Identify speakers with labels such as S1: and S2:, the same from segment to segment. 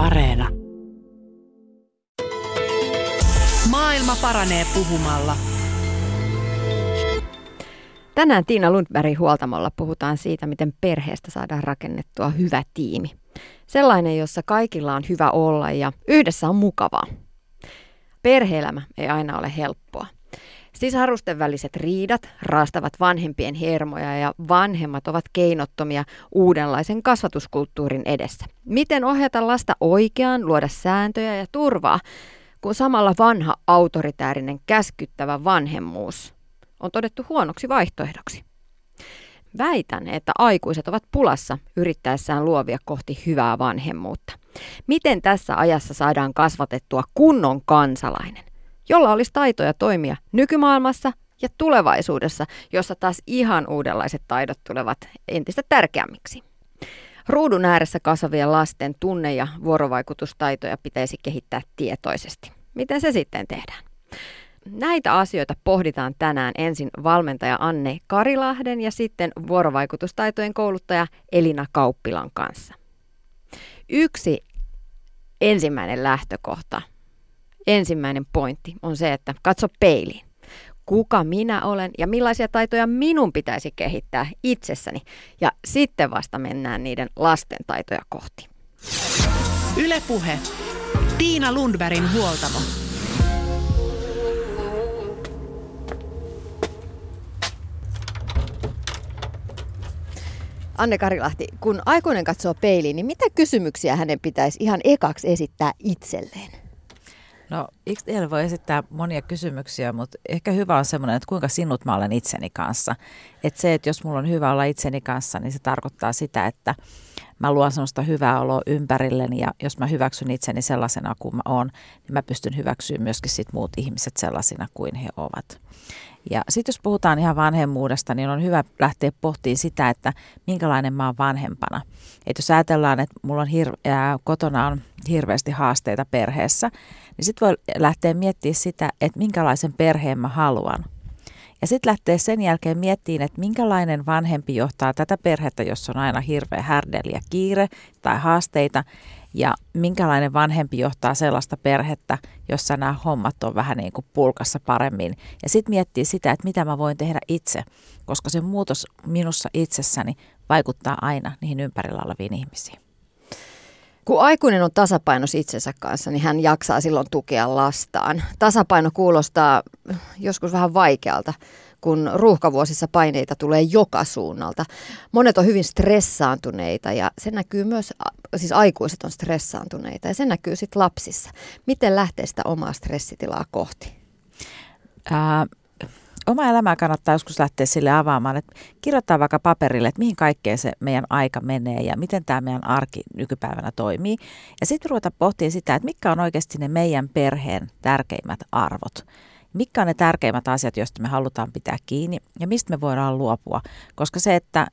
S1: Areena. Maailma paranee puhumalla.
S2: Tänään Tiina Lundbergin huoltamolla puhutaan siitä, miten perheestä saadaan rakennettua hyvä tiimi. Sellainen, jossa kaikilla on hyvä olla ja yhdessä on mukavaa. Perheelämä ei aina ole helppoa. Sisarusten väliset riidat raastavat vanhempien hermoja ja vanhemmat ovat keinottomia uudenlaisen kasvatuskulttuurin edessä. Miten ohjata lasta oikeaan, luoda sääntöjä ja turvaa, kun samalla vanha autoritäärinen käskyttävä vanhemmuus on todettu huonoksi vaihtoehdoksi? Väitän, että aikuiset ovat pulassa yrittäessään luovia kohti hyvää vanhemmuutta. Miten tässä ajassa saadaan kasvatettua kunnon kansalainen? Jolla olisi taitoja toimia nykymaailmassa ja tulevaisuudessa, jossa taas ihan uudenlaiset taidot tulevat entistä tärkeämmiksi. Ruudun ääressä kasvavien lasten tunne- ja vuorovaikutustaitoja pitäisi kehittää tietoisesti. Miten se sitten tehdään? Näitä asioita pohditaan tänään ensin valmentaja Anne Karilahden ja sitten vuorovaikutustaitojen kouluttaja Elina Kauppilan kanssa. Yksi ensimmäinen lähtökohta ensimmäinen pointti on se, että katso peiliin. Kuka minä olen ja millaisia taitoja minun pitäisi kehittää itsessäni. Ja sitten vasta mennään niiden lasten taitoja kohti.
S1: Ylepuhe. Tiina Lundbergin huoltamo.
S2: Anne Karilahti, kun aikuinen katsoo peiliin, niin mitä kysymyksiä hänen pitäisi ihan ekaksi esittää itselleen?
S3: No XL voi esittää monia kysymyksiä, mutta ehkä hyvä on semmoinen, että kuinka sinut mä olen itseni kanssa. Että se, että jos mulla on hyvä olla itseni kanssa, niin se tarkoittaa sitä, että mä luon semmoista hyvää oloa ympärilleni ja jos mä hyväksyn itseni sellaisena kuin mä oon, niin mä pystyn hyväksyä myöskin sit muut ihmiset sellaisina kuin he ovat. Ja sitten jos puhutaan ihan vanhemmuudesta, niin on hyvä lähteä pohtimaan sitä, että minkälainen mä oon vanhempana. Että jos ajatellaan, että mulla on hir- ää, kotona on hirveästi haasteita perheessä, niin sitten voi lähteä miettimään sitä, että minkälaisen perheen mä haluan. Ja sitten lähtee sen jälkeen miettimään, että minkälainen vanhempi johtaa tätä perhettä, jossa on aina hirveä härdeli ja kiire tai haasteita, ja minkälainen vanhempi johtaa sellaista perhettä, jossa nämä hommat on vähän niin kuin pulkassa paremmin. Ja sitten miettii sitä, että mitä mä voin tehdä itse, koska se muutos minussa itsessäni vaikuttaa aina niihin ympärillä oleviin ihmisiin.
S2: Kun aikuinen on tasapainossa itsensä kanssa, niin hän jaksaa silloin tukea lastaan. Tasapaino kuulostaa joskus vähän vaikealta, kun ruuhkavuosissa paineita tulee joka suunnalta. Monet on hyvin stressaantuneita ja se näkyy myös, siis aikuiset on stressaantuneita ja se näkyy sitten lapsissa. Miten lähtee sitä omaa stressitilaa kohti?
S3: Ää, oma elämää kannattaa joskus lähteä sille avaamaan, että kirjoittaa vaikka paperille, että mihin kaikkeen se meidän aika menee ja miten tämä meidän arki nykypäivänä toimii. Ja sitten ruveta pohtimaan sitä, että mitkä on oikeasti ne meidän perheen tärkeimmät arvot. Mitkä on ne tärkeimmät asiat, joista me halutaan pitää kiinni ja mistä me voidaan luopua. Koska se, että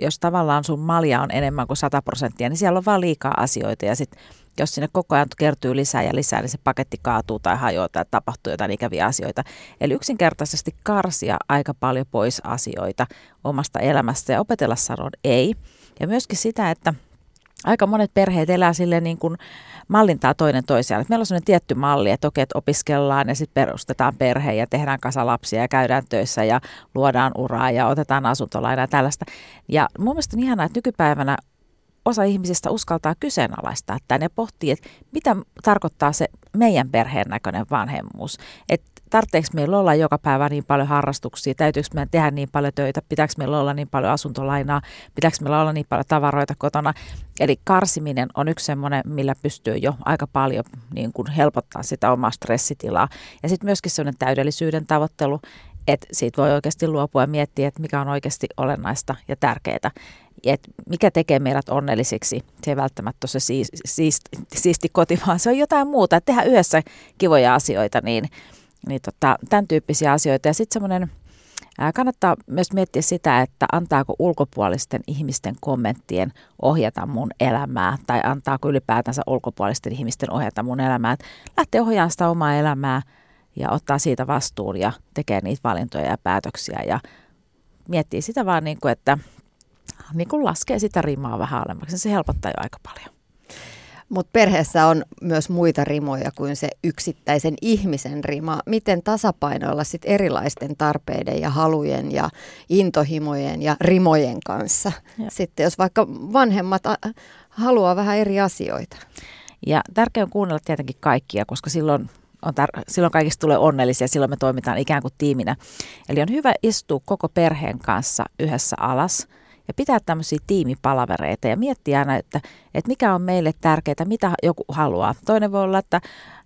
S3: jos tavallaan sun malja on enemmän kuin 100 prosenttia, niin siellä on vaan liikaa asioita ja sitten jos sinne koko ajan kertyy lisää ja lisää, niin se paketti kaatuu tai hajoaa tai tapahtuu jotain ikäviä asioita. Eli yksinkertaisesti karsia aika paljon pois asioita omasta elämästä ja opetella sanoa ei. Ja myöskin sitä, että aika monet perheet elää sille niin kuin mallintaa toinen toisiaan. Meillä on sellainen tietty malli, että okei, että opiskellaan ja sitten perustetaan perhe ja tehdään kasa lapsia ja käydään töissä ja luodaan uraa ja otetaan asuntolainaa ja tällaista. Ja mun mielestä on ihanaa, että nykypäivänä osa ihmisistä uskaltaa kyseenalaistaa tämän ja pohtii, että mitä tarkoittaa se meidän perheen näköinen vanhemmuus. Että tarvitseeko meillä olla joka päivä niin paljon harrastuksia, täytyykö meidän tehdä niin paljon töitä, pitääkö meillä olla niin paljon asuntolainaa, pitääkö meillä olla niin paljon tavaroita kotona. Eli karsiminen on yksi semmoinen, millä pystyy jo aika paljon niin kuin helpottaa sitä omaa stressitilaa. Ja sitten myöskin semmoinen täydellisyyden tavoittelu, että siitä voi oikeasti luopua ja miettiä, että mikä on oikeasti olennaista ja tärkeää että mikä tekee meidät onnellisiksi. Se ei välttämättä ole se siisti, siisti, koti, vaan se on jotain muuta. Että tehdään yhdessä kivoja asioita, niin, niin tota, tämän tyyppisiä asioita. Ja sitten semmoinen, kannattaa myös miettiä sitä, että antaako ulkopuolisten ihmisten kommenttien ohjata mun elämää, tai antaako ylipäätänsä ulkopuolisten ihmisten ohjata mun elämää. Että lähtee ohjaamaan sitä omaa elämää ja ottaa siitä vastuun ja tekee niitä valintoja ja päätöksiä ja miettii sitä vaan niin kuin, että niin kuin laskee sitä rimaa vähän alemmaksi, se helpottaa jo aika paljon.
S2: Mutta perheessä on myös muita rimoja kuin se yksittäisen ihmisen rima. Miten tasapainoilla sit erilaisten tarpeiden ja halujen ja intohimojen ja rimojen kanssa? Ja. Sitten jos vaikka vanhemmat haluaa vähän eri asioita.
S3: Ja tärkeää on kuunnella tietenkin kaikkia, koska silloin on tar- silloin kaikista tulee onnellisia, silloin me toimitaan ikään kuin tiiminä. Eli on hyvä istua koko perheen kanssa yhdessä alas ja pitää tämmöisiä tiimipalavereita ja miettiä aina, että, että mikä on meille tärkeää, mitä joku haluaa. Toinen voi olla, että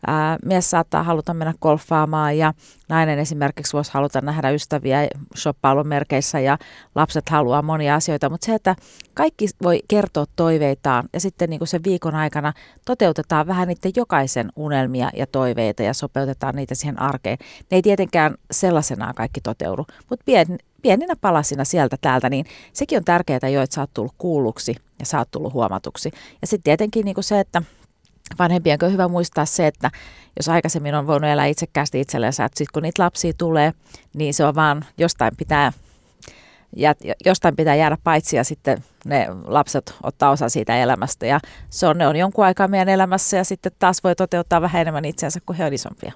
S3: ää, mies saattaa haluta mennä golfaamaan ja nainen esimerkiksi voisi haluta nähdä ystäviä shoppailumerkeissä ja lapset haluaa monia asioita, mutta se, että kaikki voi kertoa toiveitaan ja sitten niin kuin sen viikon aikana toteutetaan vähän niiden jokaisen unelmia ja toiveita ja sopeutetaan niitä siihen arkeen. Ne ei tietenkään sellaisenaan kaikki toteudu, mutta pien, pieninä palasina sieltä täältä, niin sekin on tärkeää jo, että sä oot tullut kuulluksi ja sä oot tullut huomatuksi. Ja sitten tietenkin niin se, että vanhempien on hyvä muistaa se, että jos aikaisemmin on voinut elää itsekkäästi itsellensä, että sitten kun niitä lapsia tulee, niin se on vaan jostain pitää, jostain pitää jäädä paitsi ja sitten ne lapset ottaa osa siitä elämästä ja se on, ne on jonkun aikaa meidän elämässä ja sitten taas voi toteuttaa vähän enemmän itseänsä, kun he on isompia.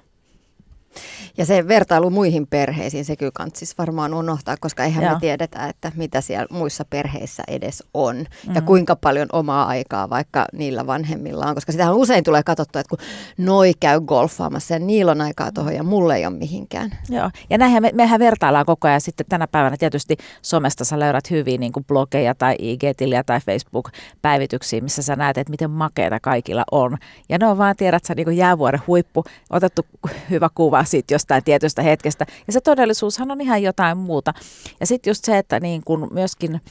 S2: Ja se vertailu muihin perheisiin, se kyllä siis varmaan unohtaa, koska eihän Joo. me tiedetä, että mitä siellä muissa perheissä edes on. Mm-hmm. Ja kuinka paljon omaa aikaa vaikka niillä vanhemmilla on. Koska sitähän usein tulee katsottua, että kun noi käy golfaamassa ja niillä on aikaa tuohon ja mulle ei ole mihinkään.
S3: Joo, ja näinhän me, mehän vertaillaan koko ajan. Sitten tänä päivänä tietysti somesta sä löydät hyvin niin kuin blogeja tai IG-tiliä tai Facebook-päivityksiä, missä sä näet, että miten makeita kaikilla on. Ja ne on vaan, tiedät sä, niin kuin jäävuoren huippu, otettu hyvä kuva siitä jostain tietystä hetkestä. Ja se todellisuushan on ihan jotain muuta. Ja sitten just se, että niin kun myöskin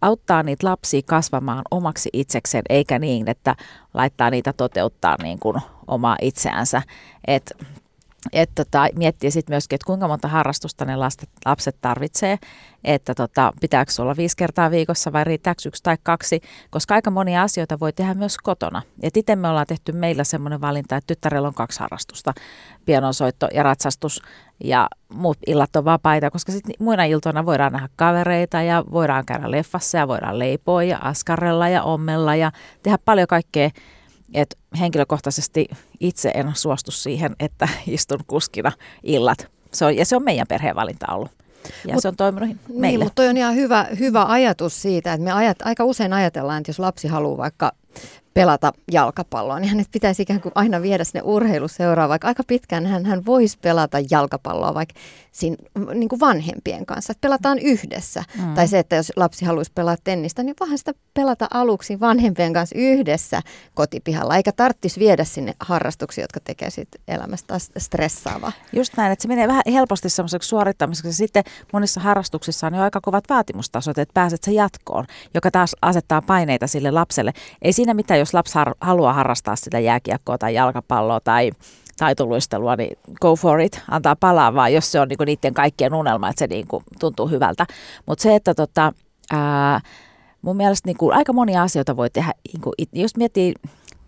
S3: auttaa niitä lapsia kasvamaan omaksi itsekseen, eikä niin, että laittaa niitä toteuttaa niin kuin omaa itseänsä. Et et tota, miettiä sitten myöskin, että kuinka monta harrastusta ne lastet, lapset tarvitsee, että tota, pitääkö olla viisi kertaa viikossa vai riittääkö yksi tai kaksi, koska aika monia asioita voi tehdä myös kotona. Et itse me ollaan tehty meillä semmoinen valinta, että tyttärellä on kaksi harrastusta, pianonsoitto ja ratsastus ja muut illat on vapaita, koska sitten muina iltoina voidaan nähdä kavereita ja voidaan käydä leffassa ja voidaan leipoa ja askarella ja ommella ja tehdä paljon kaikkea että henkilökohtaisesti itse en suostu siihen, että istun kuskina illat. Se on, ja se on meidän perheen valinta ollut. Ja mut, se on toiminut niin, meille. Niin,
S2: mutta toi on ihan hyvä, hyvä ajatus siitä, että me ajat, aika usein ajatellaan, että jos lapsi haluaa vaikka pelata jalkapalloa, niin hänet pitäisi ikään kuin aina viedä sinne urheiluseuraan, vaikka aika pitkään hän, hän voisi pelata jalkapalloa vaikka siinä, niin kuin vanhempien kanssa, että pelataan yhdessä. Mm. Tai se, että jos lapsi haluaisi pelata tennistä, niin vähän sitä pelata aluksi vanhempien kanssa yhdessä kotipihalla, eikä tarvitsisi viedä sinne harrastuksia, jotka tekee siitä elämästä stressaavaa.
S3: Just näin, että se menee vähän helposti semmoiseksi suorittamiseksi. Sitten monissa harrastuksissa on jo aika kovat vaatimustasot, että pääset se jatkoon, joka taas asettaa paineita sille lapselle. Ei siinä mitään, jos lapsi har- haluaa harrastaa sitä jääkiekkoa tai jalkapalloa tai taitoluistelua, niin go for it, antaa palaa vaan, jos se on niinku niiden kaikkien unelma, että se niinku tuntuu hyvältä. Mutta se, että tota, ää, mun mielestä niinku aika monia asioita voi tehdä, niinku, jos miettii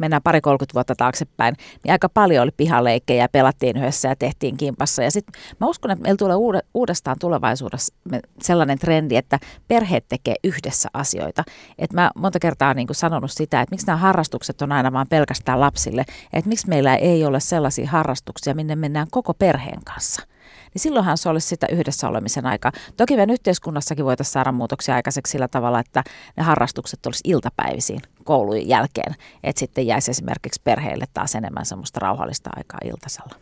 S3: mennään pari 30 vuotta taaksepäin, niin aika paljon oli pihaleikkejä ja pelattiin yhdessä ja tehtiin kimpassa. Ja sitten mä uskon, että meillä tulee uudestaan tulevaisuudessa sellainen trendi, että perheet tekee yhdessä asioita. Et mä monta kertaa niin sanonut sitä, että miksi nämä harrastukset on aina vaan pelkästään lapsille, että miksi meillä ei ole sellaisia harrastuksia, minne mennään koko perheen kanssa niin silloinhan se olisi sitä yhdessä olemisen aikaa. Toki meidän yhteiskunnassakin voitaisiin saada muutoksia aikaiseksi sillä tavalla, että ne harrastukset olisi iltapäivisiin koulujen jälkeen, että sitten jäisi esimerkiksi perheelle taas enemmän semmoista rauhallista aikaa iltasella.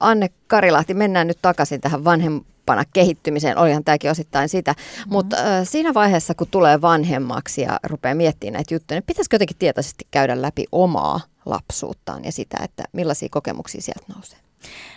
S2: Anne Karilahti, mennään nyt takaisin tähän vanhempana kehittymiseen. Olihan tämäkin osittain sitä. Mm-hmm. Mutta äh, siinä vaiheessa, kun tulee vanhemmaksi ja rupeaa miettimään näitä juttuja, niin pitäisikö jotenkin tietoisesti käydä läpi omaa lapsuuttaan ja sitä, että millaisia kokemuksia sieltä nousee?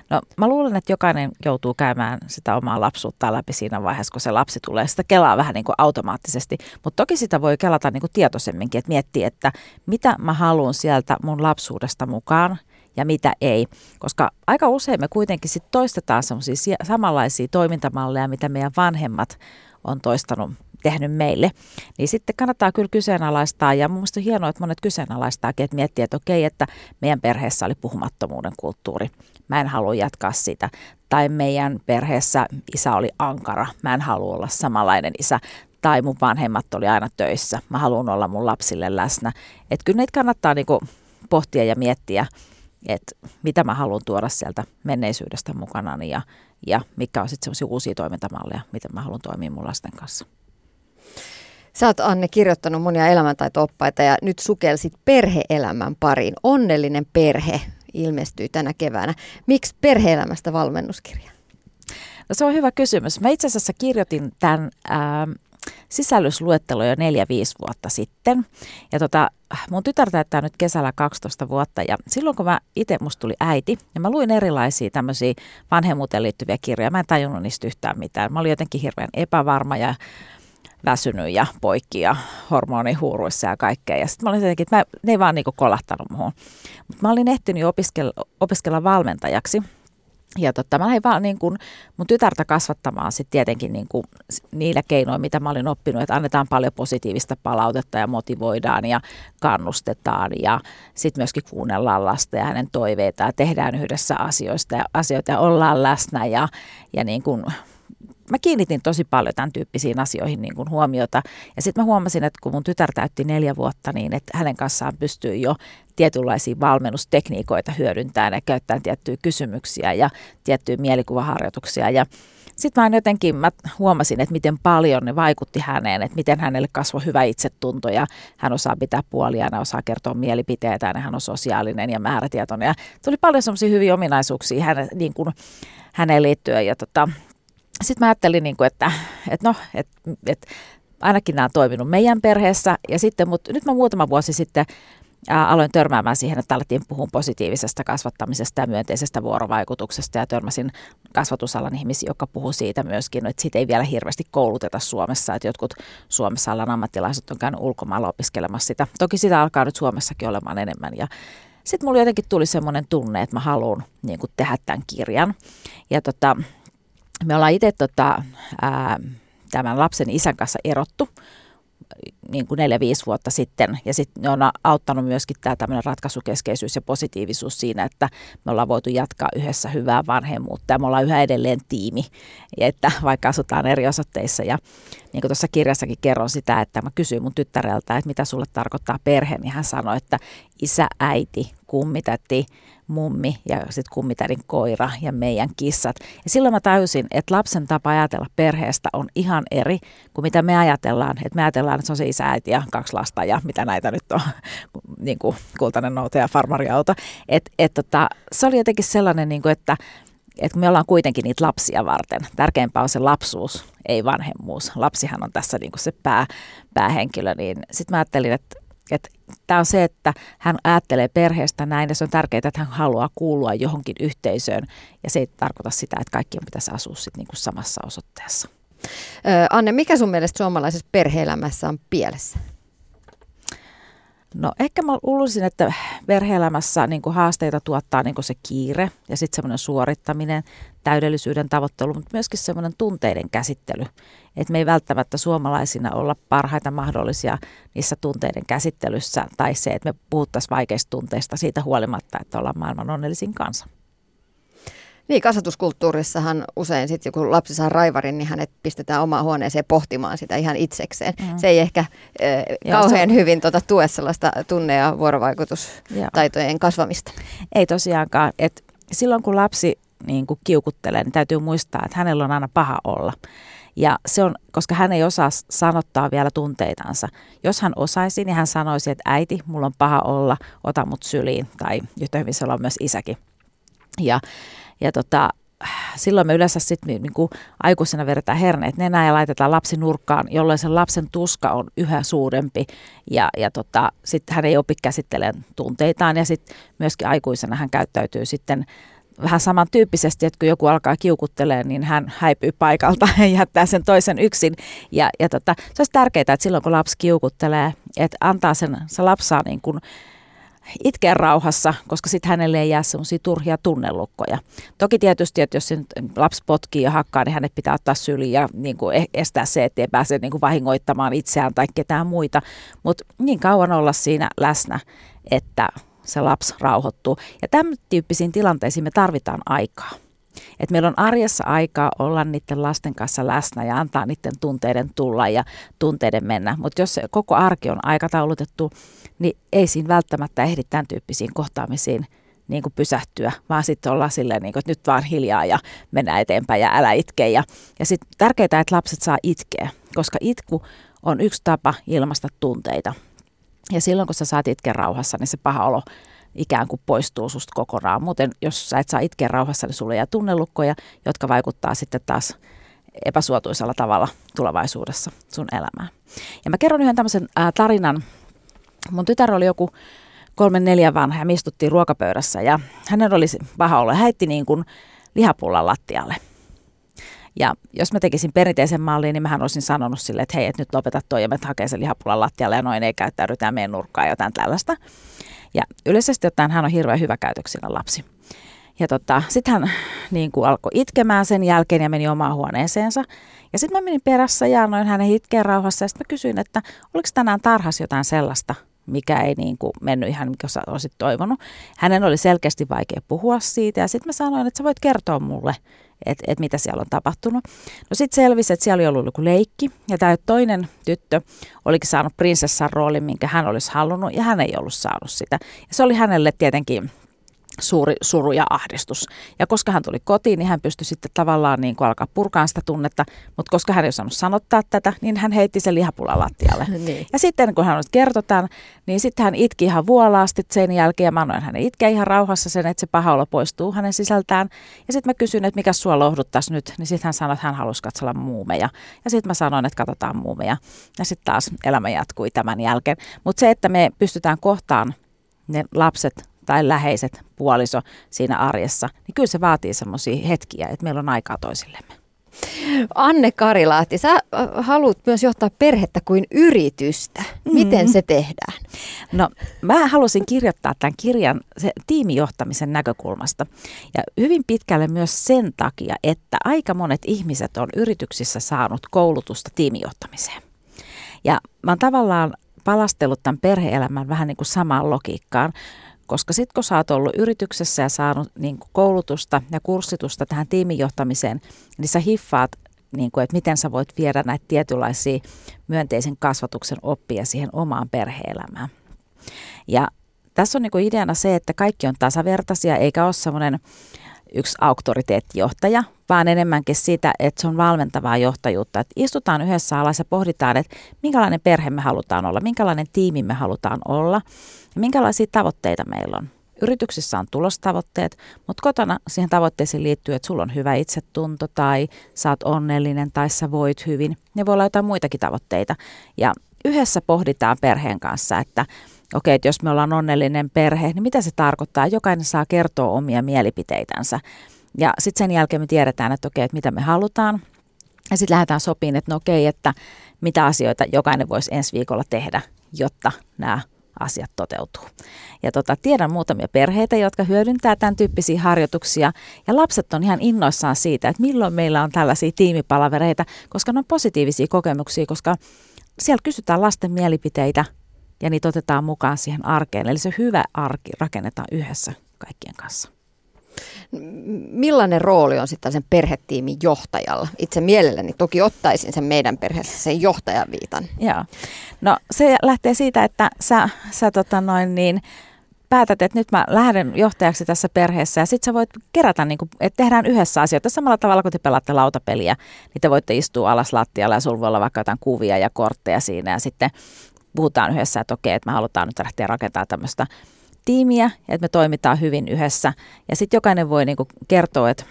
S3: No mä luulen, että jokainen joutuu käymään sitä omaa lapsuutta läpi siinä vaiheessa, kun se lapsi tulee. Sitä kelaa vähän niin kuin automaattisesti, mutta toki sitä voi kelata niin kuin tietoisemminkin, että miettiä, että mitä mä haluan sieltä mun lapsuudesta mukaan ja mitä ei. Koska aika usein me kuitenkin sit toistetaan semmoisia samanlaisia toimintamalleja, mitä meidän vanhemmat on toistanut tehnyt meille, niin sitten kannattaa kyllä kyseenalaistaa. Ja mun on hienoa, että monet kyseenalaistaakin, että miettii, että okei, että meidän perheessä oli puhumattomuuden kulttuuri. Mä en halua jatkaa sitä. Tai meidän perheessä isä oli ankara. Mä en halua olla samanlainen isä. tai mun vanhemmat oli aina töissä. Mä haluan olla mun lapsille läsnä. Että kyllä niitä kannattaa niinku pohtia ja miettiä, että mitä mä haluan tuoda sieltä menneisyydestä mukanani ja, ja mikä on sitten sellaisia uusia toimintamalleja, miten mä haluan toimia mun lasten kanssa.
S2: Sä oot Anne kirjoittanut monia elämäntaito-oppaita ja nyt sukelsit perheelämän pariin. Onnellinen perhe ilmestyy tänä keväänä. Miksi perheelämästä valmennuskirja?
S3: No se on hyvä kysymys. Mä itse asiassa kirjoitin tämän ää, sisällysluettelo jo 4-5 vuotta sitten. Ja tota, mun tytär täyttää nyt kesällä 12 vuotta ja silloin kun mä itse musta tuli äiti ja mä luin erilaisia tämmöisiä vanhemmuuteen liittyviä kirjoja, mä en tajunnut niistä yhtään mitään. Mä olin jotenkin hirveän epävarma ja väsynyt ja poikki ja hormonihuuruissa ja kaikkea. Ja sitten mä olin jotenkin, että mä, ne ei vaan niinku kolahtanut muuhun. Mutta mä olin ehtinyt opiskella, opiskella valmentajaksi. Ja totta, mä lähdin vaan niin kuin mun tytärtä kasvattamaan sitten tietenkin niin kuin niillä keinoilla, mitä mä olin oppinut, että annetaan paljon positiivista palautetta ja motivoidaan ja kannustetaan ja sitten myöskin kuunnellaan lasta ja hänen toiveita ja tehdään yhdessä asioista ja asioita ja ollaan läsnä ja, ja niin kuin mä kiinnitin tosi paljon tämän tyyppisiin asioihin niin kuin huomiota. Ja sitten mä huomasin, että kun mun tytär täytti neljä vuotta, niin että hänen kanssaan pystyy jo tietynlaisia valmennustekniikoita hyödyntämään ja käyttämään tiettyjä kysymyksiä ja tiettyjä mielikuvaharjoituksia. Ja sitten mä jotenkin mä huomasin, että miten paljon ne vaikutti häneen, että miten hänelle kasvoi hyvä itsetunto ja hän osaa pitää puolia, hän osaa kertoa mielipiteitä hän on sosiaalinen ja määrätietoinen. Ja tuli paljon semmoisia hyviä ominaisuuksia häne, niin kuin, häneen liittyen ja tota, sitten mä ajattelin, niin kuin, että, että no, että, että ainakin nämä on toiminut meidän perheessä. Ja sitten, mutta nyt mä muutama vuosi sitten ää, aloin törmäämään siihen, että alettiin puhua positiivisesta kasvattamisesta ja myönteisestä vuorovaikutuksesta. Ja törmäsin kasvatusalan ihmisiä, jotka puhuu siitä myöskin, että siitä ei vielä hirveästi kouluteta Suomessa. Että jotkut Suomessa alan ammattilaiset on käynyt ulkomailla opiskelemassa sitä. Toki sitä alkaa nyt Suomessakin olemaan enemmän. Ja sitten mulla jotenkin tuli semmoinen tunne, että mä haluan niin tehdä tämän kirjan. Ja tota, me ollaan itse tota, tämän lapsen isän kanssa erottu niin kuin neljä, viisi vuotta sitten. Ja sitten ne on auttanut myöskin tämä tämmöinen ratkaisukeskeisyys ja positiivisuus siinä, että me ollaan voitu jatkaa yhdessä hyvää vanhemmuutta ja me ollaan yhä edelleen tiimi, ja että vaikka asutaan eri osoitteissa. Ja niin kuin tuossa kirjassakin kerron sitä, että mä kysyin mun tyttäreltä, että mitä sulle tarkoittaa perhe, niin hän sanoi, että isä, äiti, kummitäti, mummi ja sitten kummitädin koira ja meidän kissat. Ja silloin mä tajusin, että lapsen tapa ajatella perheestä on ihan eri kuin mitä me ajatellaan. Että me ajatellaan, että se on se isä, äiti ja kaksi lasta ja mitä näitä nyt on, niin kuin kultainen noute ja farmariauto. Et, et tota, se oli jotenkin sellainen, niin kuin, että että me ollaan kuitenkin niitä lapsia varten. Tärkeämpää on se lapsuus, ei vanhemmuus. Lapsihan on tässä niin kuin se pää, päähenkilö. Niin sitten mä ajattelin, että tämä on se, että hän ajattelee perheestä näin ja se on tärkeää, että hän haluaa kuulua johonkin yhteisöön ja se ei tarkoita sitä, että kaikkien pitäisi asua sit niinku samassa osoitteessa.
S2: Anne, mikä sun mielestä suomalaisessa perheelämässä on pielessä?
S3: No ehkä mä luulisin, että perhe-elämässä niin haasteita tuottaa niin se kiire ja sitten semmoinen suorittaminen, täydellisyyden tavoittelu, mutta myöskin semmoinen tunteiden käsittely. Että me ei välttämättä suomalaisina olla parhaita mahdollisia niissä tunteiden käsittelyssä tai se, että me puhuttaisiin vaikeista tunteista siitä huolimatta, että ollaan maailman onnellisin kansa.
S2: Niin, kasvatuskulttuurissahan usein sitten, kun lapsi saa raivarin, niin hänet pistetään omaan huoneeseen pohtimaan sitä ihan itsekseen. Mm. Se ei ehkä äh, kauhean se... hyvin tuota, tue sellaista tunne- ja vuorovaikutustaitojen Joo. kasvamista.
S3: Ei tosiaankaan. Et silloin kun lapsi niin kun kiukuttelee, niin täytyy muistaa, että hänellä on aina paha olla. Ja se on, koska hän ei osaa sanottaa vielä tunteitansa. Jos hän osaisi, niin hän sanoisi, että äiti, mulla on paha olla, ota mut syliin. Tai yhtä hyvin se on myös isäkin. Ja ja tota, silloin me yleensä sitten niin, niin aikuisena vedetään herneet nenään ja laitetaan lapsi nurkkaan, jolloin sen lapsen tuska on yhä suurempi ja, ja tota, sitten hän ei opi käsittelemään tunteitaan ja sitten myöskin aikuisena hän käyttäytyy sitten vähän samantyyppisesti, että kun joku alkaa kiukuttelee, niin hän häipyy paikalta ja jättää sen toisen yksin. Ja, ja tota, se olisi tärkeää, että silloin kun lapsi kiukuttelee, että antaa sen, se lapsi saa niin kuin itkeä rauhassa, koska sitten hänelle ei jää semmoisia turhia tunnelukkoja. Toki tietysti, että jos se lapsi potkii ja hakkaa, niin hänet pitää ottaa syliin ja niin kuin e- estää se, ettei pääse niin kuin vahingoittamaan itseään tai ketään muita. Mutta niin kauan olla siinä läsnä, että se lapsi rauhoittuu. Ja tämän tyyppisiin tilanteisiin me tarvitaan aikaa. Että meillä on arjessa aikaa olla niiden lasten kanssa läsnä ja antaa niiden tunteiden tulla ja tunteiden mennä. Mutta jos koko arki on aikataulutettu, niin ei siinä välttämättä ehdi tämän tyyppisiin kohtaamisiin niin kuin pysähtyä, vaan sitten olla silleen, niin kuin, että nyt vaan hiljaa ja mennään eteenpäin ja älä itke. Ja, ja sitten tärkeää, että lapset saa itkeä, koska itku on yksi tapa ilmaista tunteita. Ja silloin, kun sä saat itkeä rauhassa, niin se paha olo ikään kuin poistuu susta kokonaan. Muuten, jos sä et saa itkeä rauhassa, niin sulle jää tunnelukkoja, jotka vaikuttaa sitten taas epäsuotuisella tavalla tulevaisuudessa sun elämään. Ja mä kerron yhden tämmöisen tarinan. Mun tytär oli joku kolmen neljän vanha ja me istuttiin ruokapöydässä ja hänen oli paha olla. Häitti niin kuin lihapullan lattialle. Ja jos mä tekisin perinteisen mallin, niin mähän olisin sanonut sille, että hei, että nyt lopeta toi ja me hakee sen lihapullan lattialle ja noin ei käyttäydytään meidän nurkkaan jotain tällaista. Ja yleisesti ottaen hän on hirveän hyvä käytöksinen lapsi. Ja tota, sitten hän niin kuin alkoi itkemään sen jälkeen ja meni omaan huoneeseensa. Ja sitten mä menin perässä ja annoin hänen itkeen rauhassa ja sitten mä kysyin, että oliko tänään tarhas jotain sellaista, mikä ei niin kuin mennyt ihan, mikä sä olisit toivonut. Hänen oli selkeästi vaikea puhua siitä ja sitten mä sanoin, että sä voit kertoa mulle, että et mitä siellä on tapahtunut. No sitten selvisi, että siellä oli ollut joku leikki ja tämä toinen tyttö olikin saanut prinsessan roolin, minkä hän olisi halunnut ja hän ei ollut saanut sitä. Ja se oli hänelle tietenkin suuri suru ja ahdistus. Ja koska hän tuli kotiin, niin hän pystyi sitten tavallaan niin kuin alkaa purkaa sitä tunnetta, mutta koska hän ei osannut sanottaa tätä, niin hän heitti sen lihapulan lattialle. niin. Ja sitten kun hän kertoi tämän, niin sitten hän itki ihan vuolaasti sen jälkeen, ja mä annoin hänen itkeä ihan rauhassa sen, että se paha olo poistuu hänen sisältään. Ja sitten mä kysyin, että mikä sua lohduttaisi nyt, niin sitten hän sanoi, että hän halusi katsella muumeja. Ja sitten mä sanoin, että katsotaan muumeja. Ja sitten taas elämä jatkui tämän jälkeen. Mutta se, että me pystytään kohtaan ne lapset tai läheiset puoliso siinä arjessa, niin kyllä se vaatii semmoisia hetkiä, että meillä on aikaa toisillemme.
S2: Anne Karilahti, sä äh, haluat myös johtaa perhettä kuin yritystä. Miten mm-hmm. se tehdään?
S3: No, mä halusin kirjoittaa tämän kirjan se, tiimijohtamisen näkökulmasta. Ja hyvin pitkälle myös sen takia, että aika monet ihmiset on yrityksissä saanut koulutusta tiimijohtamiseen. Ja mä oon tavallaan palastellut tämän perheelämän vähän niin kuin samaan logiikkaan koska sitten kun sä oot ollut yrityksessä ja saanut niin kuin koulutusta ja kurssitusta tähän tiimijohtamiseen, niin sä hiffaat, niin kuin, että miten sä voit viedä näitä tietynlaisia myönteisen kasvatuksen oppia siihen omaan perheelämään. Ja tässä on niin kuin ideana se, että kaikki on tasavertaisia eikä ole semmoinen yksi auktoriteettijohtaja, vaan enemmänkin sitä, että se on valmentavaa johtajuutta. Että istutaan yhdessä alas ja pohditaan, että minkälainen perhe me halutaan olla, minkälainen tiimi me halutaan olla ja minkälaisia tavoitteita meillä on. Yrityksissä on tulostavoitteet, mutta kotona siihen tavoitteisiin liittyy, että sulla on hyvä itsetunto tai sä oot onnellinen tai sä voit hyvin. Ne voi olla jotain muitakin tavoitteita. Ja yhdessä pohditaan perheen kanssa, että okei, että jos me ollaan onnellinen perhe, niin mitä se tarkoittaa? Jokainen saa kertoa omia mielipiteitänsä. Ja sitten sen jälkeen me tiedetään, että okei, että mitä me halutaan. Ja sitten lähdetään sopiin, että no okei, että mitä asioita jokainen voisi ensi viikolla tehdä, jotta nämä asiat toteutuu. Ja tota, tiedän muutamia perheitä, jotka hyödyntää tämän tyyppisiä harjoituksia. Ja lapset on ihan innoissaan siitä, että milloin meillä on tällaisia tiimipalavereita, koska ne on positiivisia kokemuksia, koska siellä kysytään lasten mielipiteitä ja niitä otetaan mukaan siihen arkeen. Eli se hyvä arki rakennetaan yhdessä kaikkien kanssa.
S2: Millainen rooli on sitten sen perhetiimin johtajalla? Itse mielelläni toki ottaisin sen meidän perheessä sen johtajan viitan.
S3: Joo. No se lähtee siitä, että sä, sä tota noin niin, päätät, että nyt mä lähden johtajaksi tässä perheessä ja sitten sä voit kerätä, niin kuin, että tehdään yhdessä asioita samalla tavalla kuin te pelaatte lautapeliä, niin te voitte istua alas lattialla ja sulla voi olla vaikka jotain kuvia ja kortteja siinä ja sitten puhutaan yhdessä, että okei, että me halutaan nyt lähteä rakentamaan tämmöistä tiimiä, että me toimitaan hyvin yhdessä. Ja sitten jokainen voi niinku kertoa, että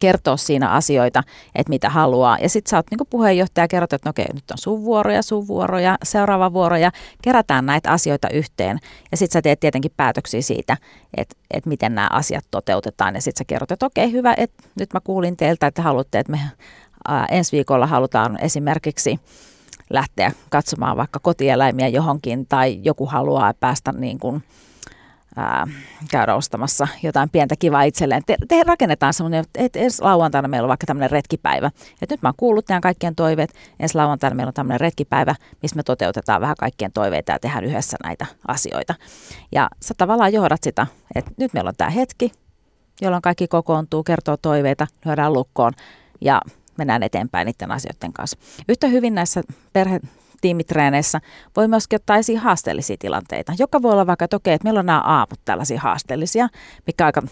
S3: kertoa siinä asioita, että mitä haluaa. Ja sitten sä oot niin puheenjohtaja kerrot, että no okei, nyt on sun vuoro ja sun vuoro ja seuraava vuoro ja kerätään näitä asioita yhteen. Ja sitten sä teet tietenkin päätöksiä siitä, että, että miten nämä asiat toteutetaan. Ja sitten sä kerrot, että okei, hyvä, että nyt mä kuulin teiltä, että haluatte, että me ensi viikolla halutaan esimerkiksi lähteä katsomaan vaikka kotieläimiä johonkin tai joku haluaa päästä niin kuin, ää, käydä ostamassa jotain pientä kivaa itselleen. Te, te rakennetaan semmoinen, että ensi lauantaina meillä on vaikka tämmöinen retkipäivä. Et nyt mä oon kuullut teidän kaikkien toiveet. Ensi lauantaina meillä on tämmöinen retkipäivä, missä me toteutetaan vähän kaikkien toiveita ja tehdään yhdessä näitä asioita. Ja sä tavallaan johdat sitä, että nyt meillä on tämä hetki, jolloin kaikki kokoontuu, kertoo toiveita, lyödään lukkoon ja mennään eteenpäin niiden asioiden kanssa. Yhtä hyvin näissä perhe tiimitreeneissä voi myöskin ottaa esiin haasteellisia tilanteita, joka voi olla vaikka, että okei, että meillä on nämä aamut tällaisia haasteellisia, mikä aika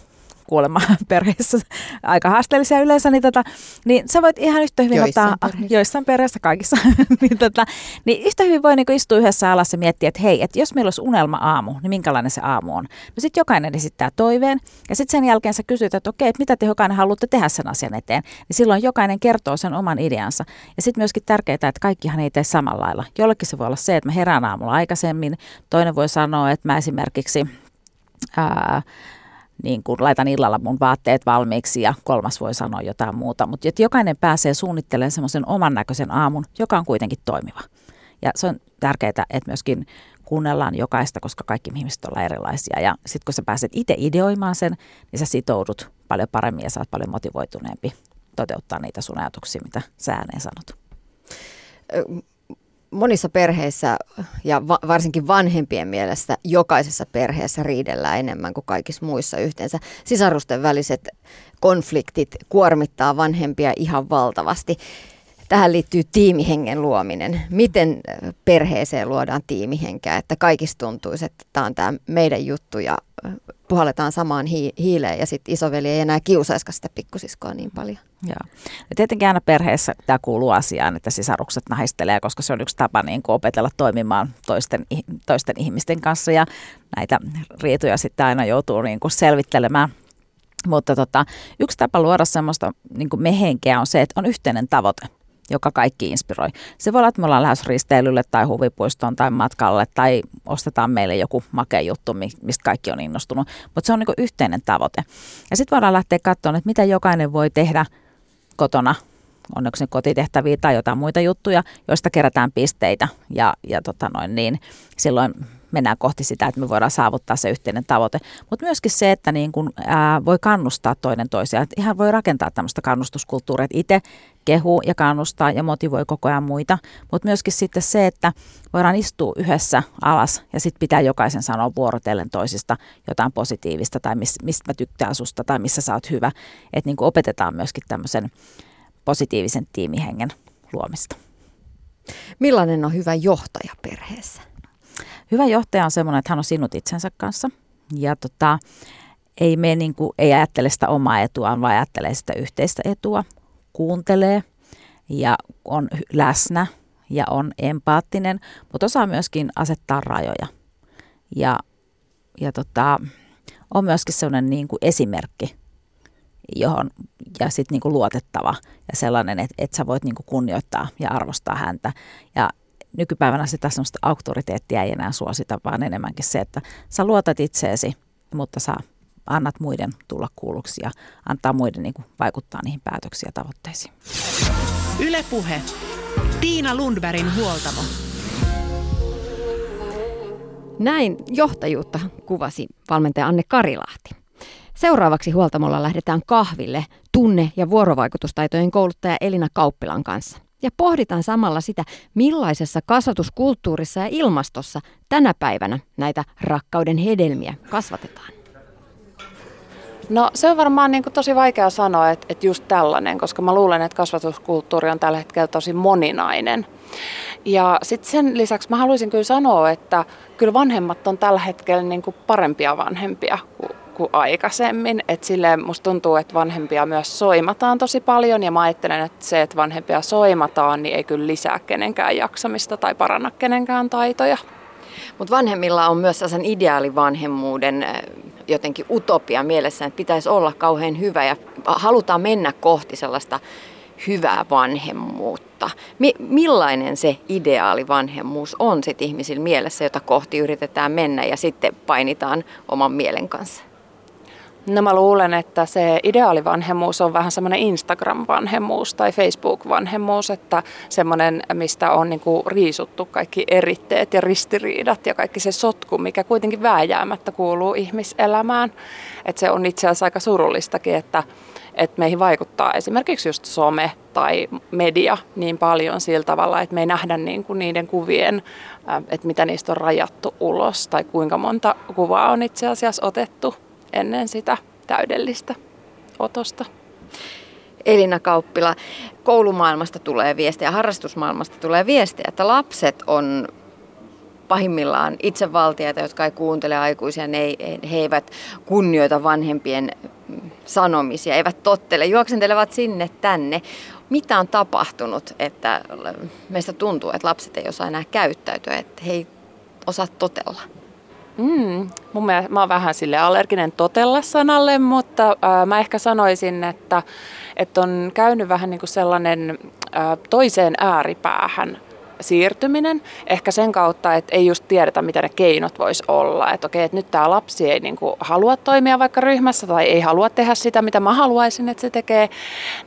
S3: kuolema perheessä aika haasteellisia yleensä, niin, tota, niin sä voit ihan yhtä hyvin
S2: joissain
S3: ottaa,
S2: perheissä.
S3: joissain perheissä kaikissa, niin, tota, niin yhtä hyvin voi niinku istua yhdessä alas ja miettiä, että hei, että jos meillä olisi unelma aamu, niin minkälainen se aamu on. No sitten jokainen esittää toiveen ja sitten sen jälkeen sä kysyt, että okei, että mitä te jokainen haluatte tehdä sen asian eteen. Niin silloin jokainen kertoo sen oman ideansa. Ja sitten myöskin tärkeää, että kaikkihan ei tee samalla lailla. Jollekin se voi olla se, että mä herään aamulla aikaisemmin. Toinen voi sanoa, että mä esimerkiksi... Ää, niin kuin laitan illalla mun vaatteet valmiiksi ja kolmas voi sanoa jotain muuta. Mutta jokainen pääsee suunnittelemaan semmoisen oman näköisen aamun, joka on kuitenkin toimiva. Ja se on tärkeää, että myöskin kuunnellaan jokaista, koska kaikki ihmiset ovat erilaisia. Ja sitten kun sä pääset itse ideoimaan sen, niin sä sitoudut paljon paremmin ja oot paljon motivoituneempi toteuttaa niitä sun ajatuksia, mitä sä ääneen sanot.
S2: Monissa perheissä ja va- varsinkin vanhempien mielestä jokaisessa perheessä riidellään enemmän kuin kaikissa muissa yhteensä. Sisarusten väliset konfliktit kuormittaa vanhempia ihan valtavasti. Tähän liittyy tiimihengen luominen. Miten perheeseen luodaan tiimihenkeä, että kaikista tuntuisi, että tämä on tämä meidän juttu ja puhalletaan samaan hi- hiileen ja sitten isoveli ei enää kiusaisika sitä pikkusiskoa niin paljon.
S3: Joo. Ja tietenkin aina perheessä tämä kuuluu asiaan, että sisarukset nahistelee, koska se on yksi tapa niin kuin opetella toimimaan toisten, toisten ihmisten kanssa ja näitä riitoja sitten aina joutuu niin kuin selvittelemään. Mutta tota, yksi tapa luoda semmoista niin mehenkeä on se, että on yhteinen tavoite joka kaikki inspiroi. Se voi olla, että me ollaan lähes risteilylle tai huvipuistoon tai matkalle tai ostetaan meille joku makea juttu, mistä kaikki on innostunut. Mutta se on niin yhteinen tavoite. Ja sitten voidaan lähteä katsomaan, että mitä jokainen voi tehdä kotona onneksi ne kotitehtäviä tai jotain muita juttuja, joista kerätään pisteitä ja, ja tota noin, niin silloin mennään kohti sitä, että me voidaan saavuttaa se yhteinen tavoite. Mutta myöskin se, että niin kun, ää, voi kannustaa toinen toisiaan. Ihan voi rakentaa tämmöistä kannustuskulttuuria, että itse kehuu ja kannustaa ja motivoi koko ajan muita. Mutta myöskin sitten se, että voidaan istua yhdessä alas ja sitten pitää jokaisen sanoa vuorotellen toisista jotain positiivista tai mis, mistä mä tykkään susta tai missä sä oot hyvä. Että niin opetetaan myöskin tämmöisen positiivisen tiimihengen luomista.
S2: Millainen on hyvä johtaja perheessä?
S3: Hyvä johtaja on sellainen, että hän on sinut itsensä kanssa ja tota, ei, me niin kuin, ei ajattele sitä omaa etuaan, vaan ajattelee sitä yhteistä etua, kuuntelee ja on läsnä ja on empaattinen, mutta osaa myöskin asettaa rajoja. Ja, ja tota, on myöskin sellainen niin kuin esimerkki, johon, ja sitten niin luotettava ja sellainen, että, että sä voit niin kuin kunnioittaa ja arvostaa häntä. Ja nykypäivänä sitä sellaista auktoriteettia ei enää suosita, vaan enemmänkin se, että sä luotat itseesi, mutta sä annat muiden tulla kuulluksi ja antaa muiden niin kuin vaikuttaa niihin päätöksiin ja tavoitteisiin.
S1: Ylepuhe. Tiina Lundbergin huoltamo.
S2: Näin johtajuutta kuvasi valmentaja Anne Karilahti. Seuraavaksi huoltamolla lähdetään kahville tunne- ja vuorovaikutustaitojen kouluttaja Elina Kauppilan kanssa ja pohditaan samalla sitä, millaisessa kasvatuskulttuurissa ja ilmastossa tänä päivänä näitä rakkauden hedelmiä kasvatetaan.
S4: No se on varmaan niin kuin tosi vaikea sanoa, että, että just tällainen, koska mä luulen, että kasvatuskulttuuri on tällä hetkellä tosi moninainen. Ja sitten sen lisäksi mä haluaisin kyllä sanoa, että kyllä vanhemmat on tällä hetkellä niin kuin parempia vanhempia kuin kuin aikaisemmin. Et silleen musta tuntuu, että vanhempia myös soimataan tosi paljon ja mä ajattelen, että se, että vanhempia soimataan, niin ei kyllä lisää kenenkään jaksamista tai paranna kenenkään taitoja.
S2: Mutta vanhemmilla on myös sen ideaalivanhemmuuden äh, jotenkin utopia mielessä, että pitäisi olla kauhean hyvä ja halutaan mennä kohti sellaista hyvää vanhemmuutta. Mi- millainen se ideaalivanhemmuus on sitten ihmisillä mielessä, jota kohti yritetään mennä ja sitten painitaan oman mielen kanssa?
S4: No mä luulen, että se ideaalivanhemmuus on vähän semmoinen Instagram-vanhemmuus tai Facebook-vanhemmuus, että semmoinen, mistä on niinku riisuttu kaikki eritteet ja ristiriidat ja kaikki se sotku, mikä kuitenkin vääjäämättä kuuluu ihmiselämään. Että se on itse asiassa aika surullistakin, että, että meihin vaikuttaa esimerkiksi just some tai media niin paljon sillä tavalla, että me ei nähdä niin kuin niiden kuvien, että mitä niistä on rajattu ulos tai kuinka monta kuvaa on itse asiassa otettu ennen sitä. täydellistä otosta.
S2: Elina Kauppila, koulumaailmasta tulee viestiä, harrastusmaailmasta tulee viestiä, että lapset on pahimmillaan itsevaltiaita, jotka ei kuuntele aikuisia, ne ei, he eivät kunnioita vanhempien sanomisia, eivät tottele, juoksentelevat sinne tänne. Mitä on tapahtunut, että meistä tuntuu, että lapset ei osaa enää käyttäytyä, että he ei osaa totella?
S4: Mm, mun mielestä mä oon vähän sille allerginen totella sanalle, mutta ää, mä ehkä sanoisin, että, että on käynyt vähän niin kuin sellainen ää, toiseen ääripäähän siirtyminen. Ehkä sen kautta, että ei just tiedetä, mitä ne keinot vois olla. Että okei, että nyt tämä lapsi ei niin halua toimia vaikka ryhmässä tai ei halua tehdä sitä, mitä mä haluaisin, että se tekee.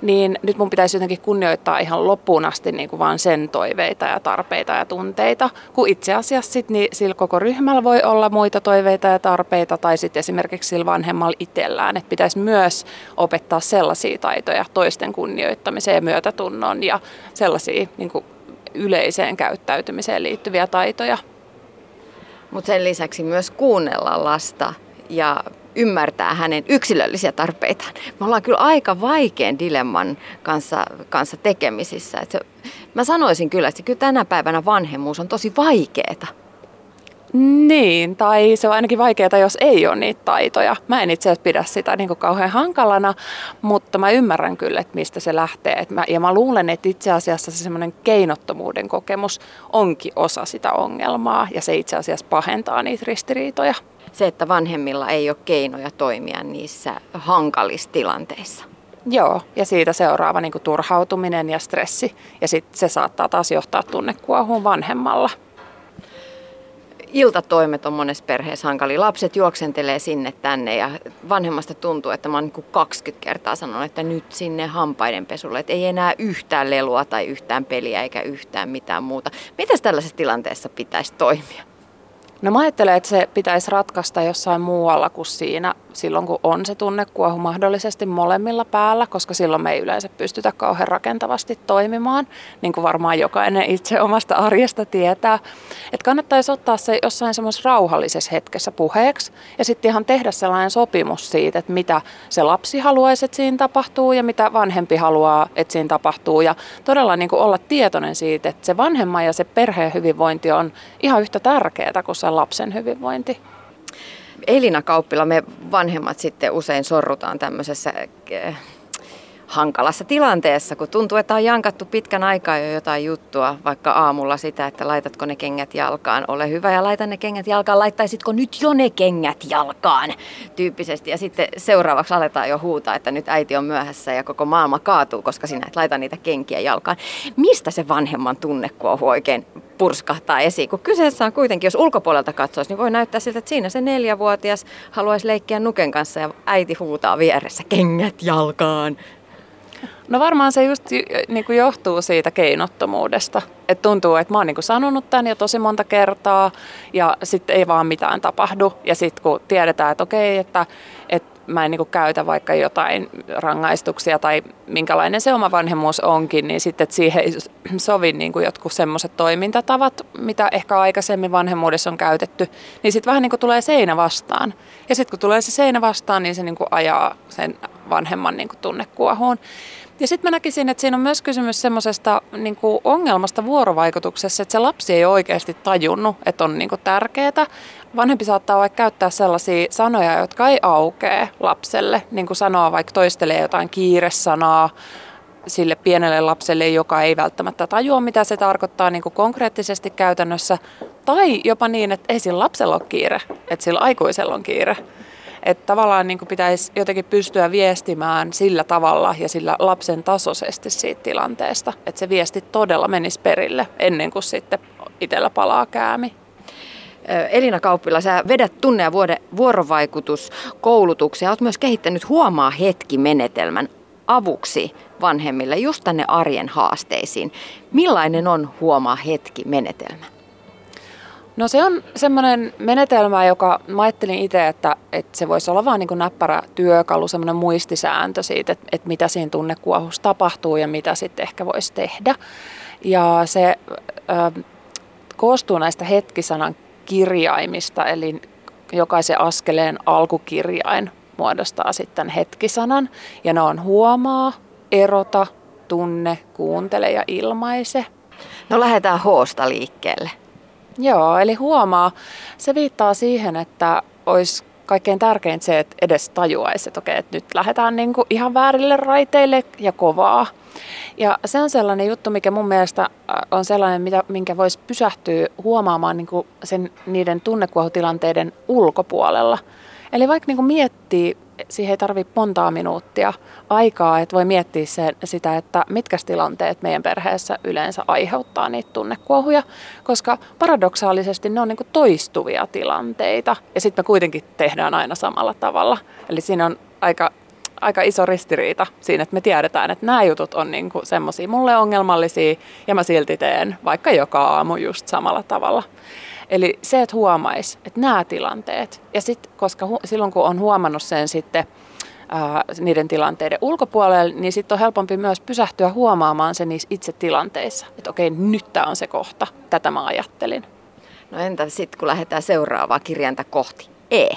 S4: Niin nyt mun pitäisi jotenkin kunnioittaa ihan loppuun asti niin vaan sen toiveita ja tarpeita ja tunteita. Kun itse asiassa sit, niin sillä koko ryhmällä voi olla muita toiveita ja tarpeita tai sitten esimerkiksi sillä vanhemmalla itsellään. Että pitäisi myös opettaa sellaisia taitoja toisten kunnioittamiseen ja myötätunnon ja sellaisia niin kuin yleiseen käyttäytymiseen liittyviä taitoja.
S2: Mutta sen lisäksi myös kuunnella lasta ja ymmärtää hänen yksilöllisiä tarpeitaan. Me ollaan kyllä aika vaikean dilemman kanssa, kanssa tekemisissä. Et se, mä sanoisin kyllä, että kyllä tänä päivänä vanhemmuus on tosi vaikeaa.
S4: Niin, tai se on ainakin vaikeaa, jos ei ole niitä taitoja. Mä en itse asiassa pidä sitä niin kuin kauhean hankalana, mutta mä ymmärrän kyllä, että mistä se lähtee. Et mä, ja mä luulen, että itse asiassa se semmoinen keinottomuuden kokemus onkin osa sitä ongelmaa, ja se itse asiassa pahentaa niitä ristiriitoja.
S2: Se, että vanhemmilla ei ole keinoja toimia niissä hankalissa tilanteissa.
S4: Joo, ja siitä seuraava niin turhautuminen ja stressi, ja sitten se saattaa taas johtaa tunnekuohuun vanhemmalla
S2: iltatoimet on monessa perheessä hankali. Lapset juoksentelee sinne tänne ja vanhemmasta tuntuu, että mä oon niin 20 kertaa sanonut, että nyt sinne hampaiden pesulle. Että ei enää yhtään lelua tai yhtään peliä eikä yhtään mitään muuta. Miten tällaisessa tilanteessa pitäisi toimia?
S4: No mä ajattelen, että se pitäisi ratkaista jossain muualla kuin siinä, silloin kun on se tunnekuohu mahdollisesti molemmilla päällä, koska silloin me ei yleensä pystytä kauhean rakentavasti toimimaan, niin kuin varmaan jokainen itse omasta arjesta tietää. Että kannattaisi ottaa se jossain semmoisessa rauhallisessa hetkessä puheeksi ja sitten ihan tehdä sellainen sopimus siitä, että mitä se lapsi haluaisi, että siinä tapahtuu ja mitä vanhempi haluaa, että siinä tapahtuu. Ja todella niin kuin olla tietoinen siitä, että se vanhemman ja se perheen hyvinvointi on ihan yhtä tärkeää kuin se se lapsen hyvinvointi.
S2: Elina Kauppila, me vanhemmat sitten usein sorrutaan tämmöisessä eh, hankalassa tilanteessa, kun tuntuu, että on jankattu pitkän aikaa jo jotain juttua, vaikka aamulla sitä, että laitatko ne kengät jalkaan, ole hyvä ja laita ne kengät jalkaan, laittaisitko nyt jo ne kengät jalkaan tyyppisesti. Ja sitten seuraavaksi aletaan jo huutaa, että nyt äiti on myöhässä ja koko maailma kaatuu, koska sinä et laita niitä kenkiä jalkaan. Mistä se vanhemman tunnekuohu oikein purskahtaa esiin, kun kyseessä on kuitenkin, jos ulkopuolelta katsoisi, niin voi näyttää siltä, että siinä se neljävuotias haluaisi leikkiä nuken kanssa ja äiti huutaa vieressä kengät jalkaan.
S4: No varmaan se just niin kuin johtuu siitä keinottomuudesta. Että tuntuu, että mä oon niin kuin sanonut tämän jo tosi monta kertaa ja sitten ei vaan mitään tapahdu. Ja sitten kun tiedetään, että okei, että, että mä en niin kuin käytä vaikka jotain rangaistuksia tai minkälainen se oma vanhemmuus onkin, niin sitten siihen ei sovi niin kuin jotkut semmoiset toimintatavat, mitä ehkä aikaisemmin vanhemmuudessa on käytetty, niin sitten vähän niin kuin tulee seinä vastaan. Ja sitten kun tulee se seinä vastaan, niin se niin kuin ajaa sen vanhemman niin kuin tunnekuohuun. Ja sitten mä näkisin, että siinä on myös kysymys semmoisesta niin ongelmasta vuorovaikutuksessa, että se lapsi ei oikeasti tajunnut, että on niin tärkeää. Vanhempi saattaa vaikka käyttää sellaisia sanoja, jotka ei aukee lapselle, niin kuin sanoa vaikka toistelee jotain kiiresanaa, sille pienelle lapselle, joka ei välttämättä tajua, mitä se tarkoittaa niin konkreettisesti käytännössä. Tai jopa niin, että ei sillä lapsella ole kiire, että sillä aikuisella on kiire. Että tavallaan niin kuin pitäisi jotenkin pystyä viestimään sillä tavalla ja sillä lapsen tasoisesti siitä tilanteesta, että se viesti todella menisi perille ennen kuin sitten itsellä palaa käämi.
S2: Elina Kauppila, sä vedät tunne- ja vuorovaikutuskoulutuksia. Olet myös kehittänyt Huomaa hetki-menetelmän avuksi vanhemmille just tänne arjen haasteisiin. Millainen on Huomaa hetki-menetelmä?
S4: No se on semmoinen menetelmä, joka mä ajattelin itse, että, että se voisi olla vain niin näppärä työkalu, semmoinen muistisääntö siitä, että, että mitä siinä tunnekuohussa tapahtuu ja mitä sitten ehkä voisi tehdä. Ja se ö, koostuu näistä hetkisanan kirjaimista, eli jokaisen askeleen alkukirjain muodostaa sitten hetkisanan. Ja ne on huomaa, erota, tunne, kuuntele ja ilmaise.
S2: No lähdetään hoosta liikkeelle.
S4: Joo, eli huomaa, se viittaa siihen, että olisi kaikkein tärkein se, että edes tajuaisi, että okei, että nyt lähdetään niin kuin ihan väärille raiteille ja kovaa. Ja se on sellainen juttu, mikä mun mielestä äh, on sellainen, mitä, minkä voisi pysähtyä huomaamaan niin kuin sen, niiden tunnekuohutilanteiden ulkopuolella. Eli vaikka niin kuin miettii siihen ei tarvitse montaa minuuttia aikaa, että voi miettiä se, sitä, että mitkä tilanteet meidän perheessä yleensä aiheuttaa niitä tunnekuohuja, koska paradoksaalisesti ne on niin toistuvia tilanteita ja sitten me kuitenkin tehdään aina samalla tavalla. Eli siinä on aika, aika iso ristiriita siinä, että me tiedetään, että nämä jutut on niin semmoisia mulle ongelmallisia ja mä silti teen vaikka joka aamu just samalla tavalla. Eli se, että huomaisi, että nämä tilanteet, ja sitten, koska hu- silloin kun on huomannut sen sitten ää, niiden tilanteiden ulkopuolelle, niin sitten on helpompi myös pysähtyä huomaamaan se niissä itse tilanteissa. Että okei, nyt tämä on se kohta, tätä mä ajattelin.
S2: No entä sitten, kun lähdetään seuraavaa kirjainta kohti? E.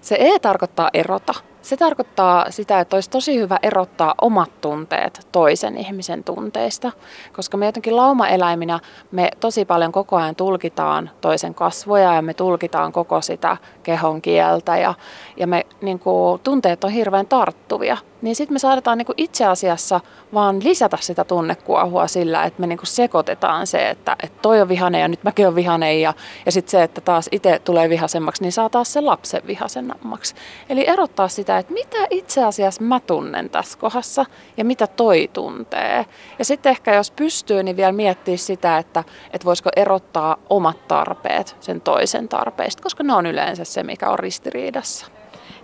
S4: Se E tarkoittaa erota. Se tarkoittaa sitä, että olisi tosi hyvä erottaa omat tunteet toisen ihmisen tunteista, koska me jotenkin laumaeläiminä me tosi paljon koko ajan tulkitaan toisen kasvoja ja me tulkitaan koko sitä kehon kieltä ja, ja me niin kuin, tunteet on hirveän tarttuvia. Niin sitten me saadaan niin kuin itse asiassa vaan lisätä sitä tunnekuohua sillä, että me niin kuin sekoitetaan se, että, että toi on vihane ja nyt mäkin on vihane ja, ja sitten se, että taas itse tulee vihasemmaksi, niin saa taas se lapsen vihasemmaksi. Eli erottaa sitä, että mitä itse asiassa mä tunnen tässä kohdassa ja mitä toi tuntee. Ja sitten ehkä jos pystyy, niin vielä miettiä sitä, että, että voisiko erottaa omat tarpeet sen toisen tarpeista, koska ne on yleensä se, mikä on ristiriidassa.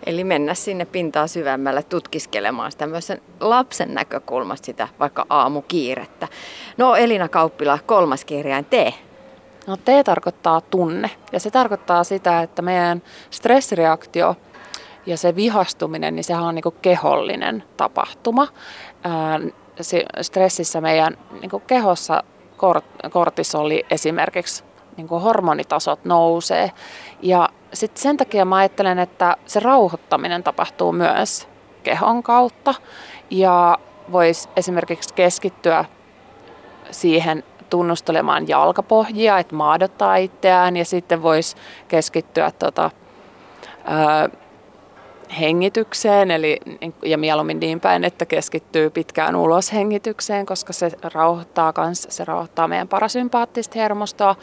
S2: Eli mennä sinne pintaa syvemmälle tutkiskelemaan sitä myös sen lapsen näkökulmasta sitä vaikka aamukiirettä. No Elina Kauppila, kolmas kirjain, T.
S4: No T tarkoittaa tunne ja se tarkoittaa sitä, että meidän stressireaktio ja se vihastuminen, niin sehän on niin kehollinen tapahtuma. Ää, stressissä meidän niin kehossa kortisoli esimerkiksi niin hormonitasot nousee ja sitten sen takia mä ajattelen, että se rauhoittaminen tapahtuu myös kehon kautta. Ja voisi esimerkiksi keskittyä siihen tunnustelemaan jalkapohjia, että maadottaa itseään. Ja sitten voisi keskittyä tota, hengitykseen, eli, ja mieluummin niin päin, että keskittyy pitkään uloshengitykseen, koska se rauhoittaa, kans, se rauhoittaa meidän parasympaattista hermostoa.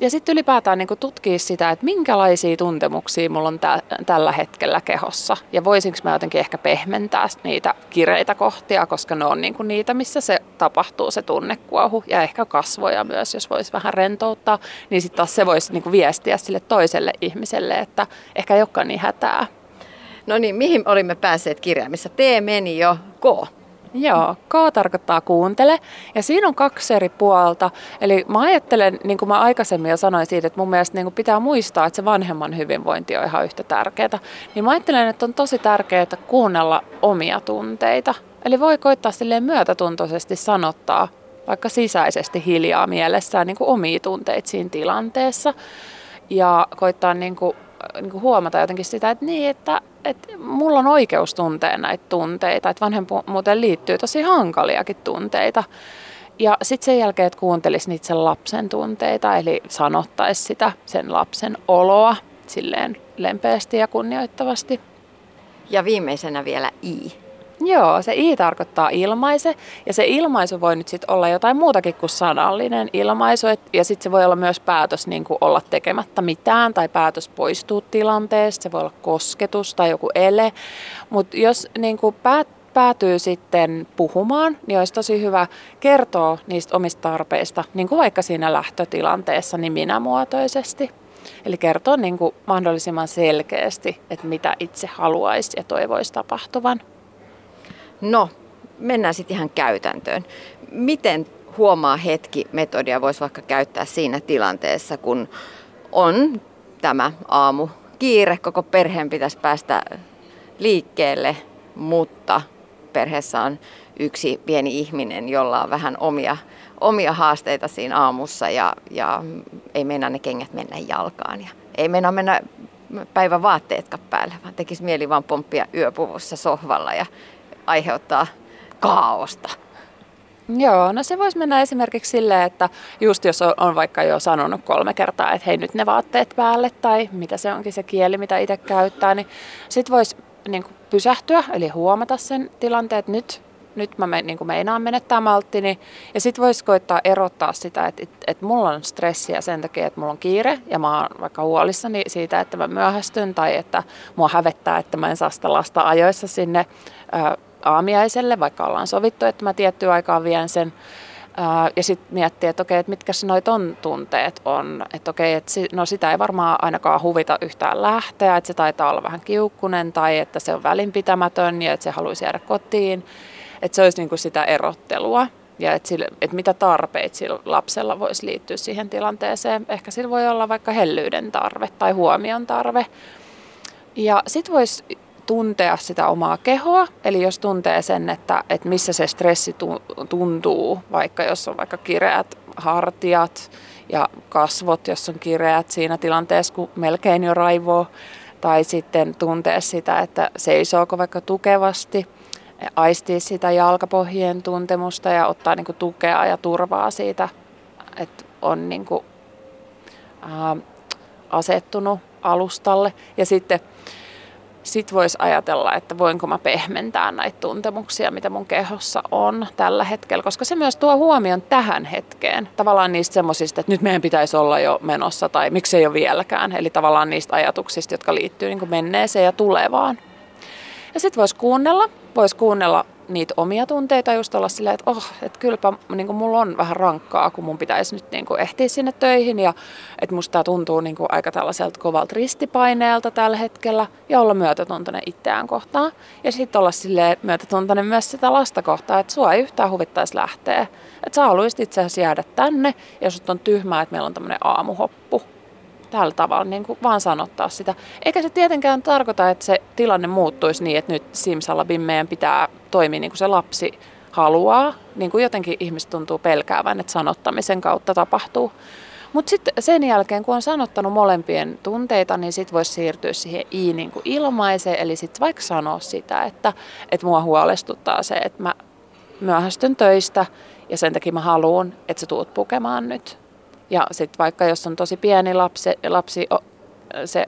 S4: Ja sitten ylipäätään niin tutkia sitä, että minkälaisia tuntemuksia mulla on tä- tällä hetkellä kehossa. Ja voisinko mä jotenkin ehkä pehmentää niitä kireitä kohtia, koska ne on niin niitä, missä se tapahtuu se tunnekuohu. Ja ehkä kasvoja myös, jos voisi vähän rentouttaa, niin sitten taas se voisi niin viestiä sille toiselle ihmiselle, että ehkä ei olekaan niin hätää.
S2: No niin, mihin olimme päässeet kirjaimissa? T meni jo, K.
S4: Joo, K tarkoittaa kuuntele. Ja siinä on kaksi eri puolta. Eli mä ajattelen, niin kuin mä aikaisemmin jo sanoin siitä, että mun mielestä niin kuin pitää muistaa, että se vanhemman hyvinvointi on ihan yhtä tärkeää. Niin mä ajattelen, että on tosi tärkeää kuunnella omia tunteita. Eli voi koittaa silleen myötätuntoisesti sanottaa vaikka sisäisesti hiljaa mielessään niin kuin omia tunteita siinä tilanteessa. Ja koittaa niin kuin, niin kuin huomata jotenkin sitä, että niin, että että mulla on oikeus tuntea näitä tunteita, että vanhemmuuteen liittyy tosi hankaliakin tunteita. Ja sitten sen jälkeen, että kuuntelisi niitä sen lapsen tunteita, eli sanottaisi sitä sen lapsen oloa silleen lempeästi ja kunnioittavasti.
S2: Ja viimeisenä vielä I.
S4: Joo, se I tarkoittaa ilmaise ja se ilmaisu voi nyt sitten olla jotain muutakin kuin sanallinen ilmaisu et, ja sitten se voi olla myös päätös niin kuin olla tekemättä mitään tai päätös poistua tilanteesta, se voi olla kosketus tai joku ele, mutta jos niin kuin päät, päätyy sitten puhumaan, niin olisi tosi hyvä kertoa niistä omista tarpeista, niin kuin vaikka siinä lähtötilanteessa, niin minämuotoisesti. Eli kertoa niin kuin mahdollisimman selkeästi, että mitä itse haluaisi ja toivoisi tapahtuvan.
S2: No, mennään sitten ihan käytäntöön. Miten huomaa hetki metodia voisi vaikka käyttää siinä tilanteessa, kun on tämä aamu kiire, koko perheen pitäisi päästä liikkeelle, mutta perheessä on yksi pieni ihminen, jolla on vähän omia, omia haasteita siinä aamussa ja, ja ei mennä ne kengät mennä jalkaan ja ei mennä mennä päivän vaatteetkaan päälle, vaan tekisi mieli vaan pomppia yöpuvussa sohvalla ja aiheuttaa kaaosta.
S4: Joo, no se voisi mennä esimerkiksi silleen, että just jos on vaikka jo sanonut kolme kertaa, että hei nyt ne vaatteet päälle tai mitä se onkin se kieli, mitä itse käyttää, niin sitten voisi niin pysähtyä, eli huomata sen tilanteen, että nyt, nyt mä me, niin meinaan menettää malttini. Ja sitten voisi koittaa erottaa sitä, että, että, että mulla on stressiä sen takia, että mulla on kiire ja mä oon vaikka huolissani siitä, että mä myöhästyn tai että mua hävettää, että mä en saa sitä lasta ajoissa sinne aamiaiselle, vaikka ollaan sovittu, että mä tiettyä aikaa vien sen. Ja sitten miettiä, että okei, että mitkä noit on tunteet on. Että okei, että no sitä ei varmaan ainakaan huvita yhtään lähteä, että se taitaa olla vähän kiukkunen tai että se on välinpitämätön ja että se haluaisi jäädä kotiin. Että se olisi niin kuin sitä erottelua ja että, sille, että mitä tarpeita sillä lapsella voisi liittyä siihen tilanteeseen. Ehkä sillä voi olla vaikka hellyyden tarve tai huomion tarve. Ja sitten voisi tuntea sitä omaa kehoa, eli jos tuntee sen, että, että missä se stressi tuntuu, vaikka jos on vaikka kireät hartiat ja kasvot, jos on kireät siinä tilanteessa, kun melkein jo raivoo, tai sitten tuntee sitä, että seisooko vaikka tukevasti, aistii sitä jalkapohjien tuntemusta ja ottaa niin kuin tukea ja turvaa siitä, että on niin kuin, ää, asettunut alustalle. Ja sitten sitten voisi ajatella, että voinko mä pehmentää näitä tuntemuksia, mitä mun kehossa on tällä hetkellä, koska se myös tuo huomion tähän hetkeen. Tavallaan niistä semmoisista, että nyt meidän pitäisi olla jo menossa tai miksei ole vieläkään. Eli tavallaan niistä ajatuksista, jotka liittyy niin menneeseen ja tulevaan. Ja sitten voisi kuunnella, voisi kuunnella niitä omia tunteita just olla silleen, että oh, että kylläpä niin kuin mulla on vähän rankkaa, kun mun pitäisi nyt niin kuin ehtiä sinne töihin ja että musta tämä tuntuu niin kuin aika tällaiselta kovalta ristipaineelta tällä hetkellä ja olla myötätuntoinen itseään kohtaan. Ja sitten olla silleen myötätuntoinen myös sitä lasta kohtaan, että sua ei yhtään huvittaisi lähteä. Että sä haluaisit itse asiassa jäädä tänne ja sut on tyhmää, että meillä on tämmöinen aamuhoppu tällä tavalla niin kuin vaan sanottaa sitä. Eikä se tietenkään tarkoita, että se tilanne muuttuisi niin, että nyt simsalabim meidän pitää toimia niin kuin se lapsi haluaa. Niin kuin jotenkin ihmiset tuntuu pelkäävän, että sanottamisen kautta tapahtuu. Mutta sitten sen jälkeen, kun on sanottanut molempien tunteita, niin sitten voisi siirtyä siihen i niin kuin ilmaiseen, eli sitten vaikka sanoa sitä, että, että mua huolestuttaa se, että mä myöhästyn töistä ja sen takia mä haluan, että sä tuut pukemaan nyt ja sitten vaikka jos on tosi pieni lapsi, lapsi se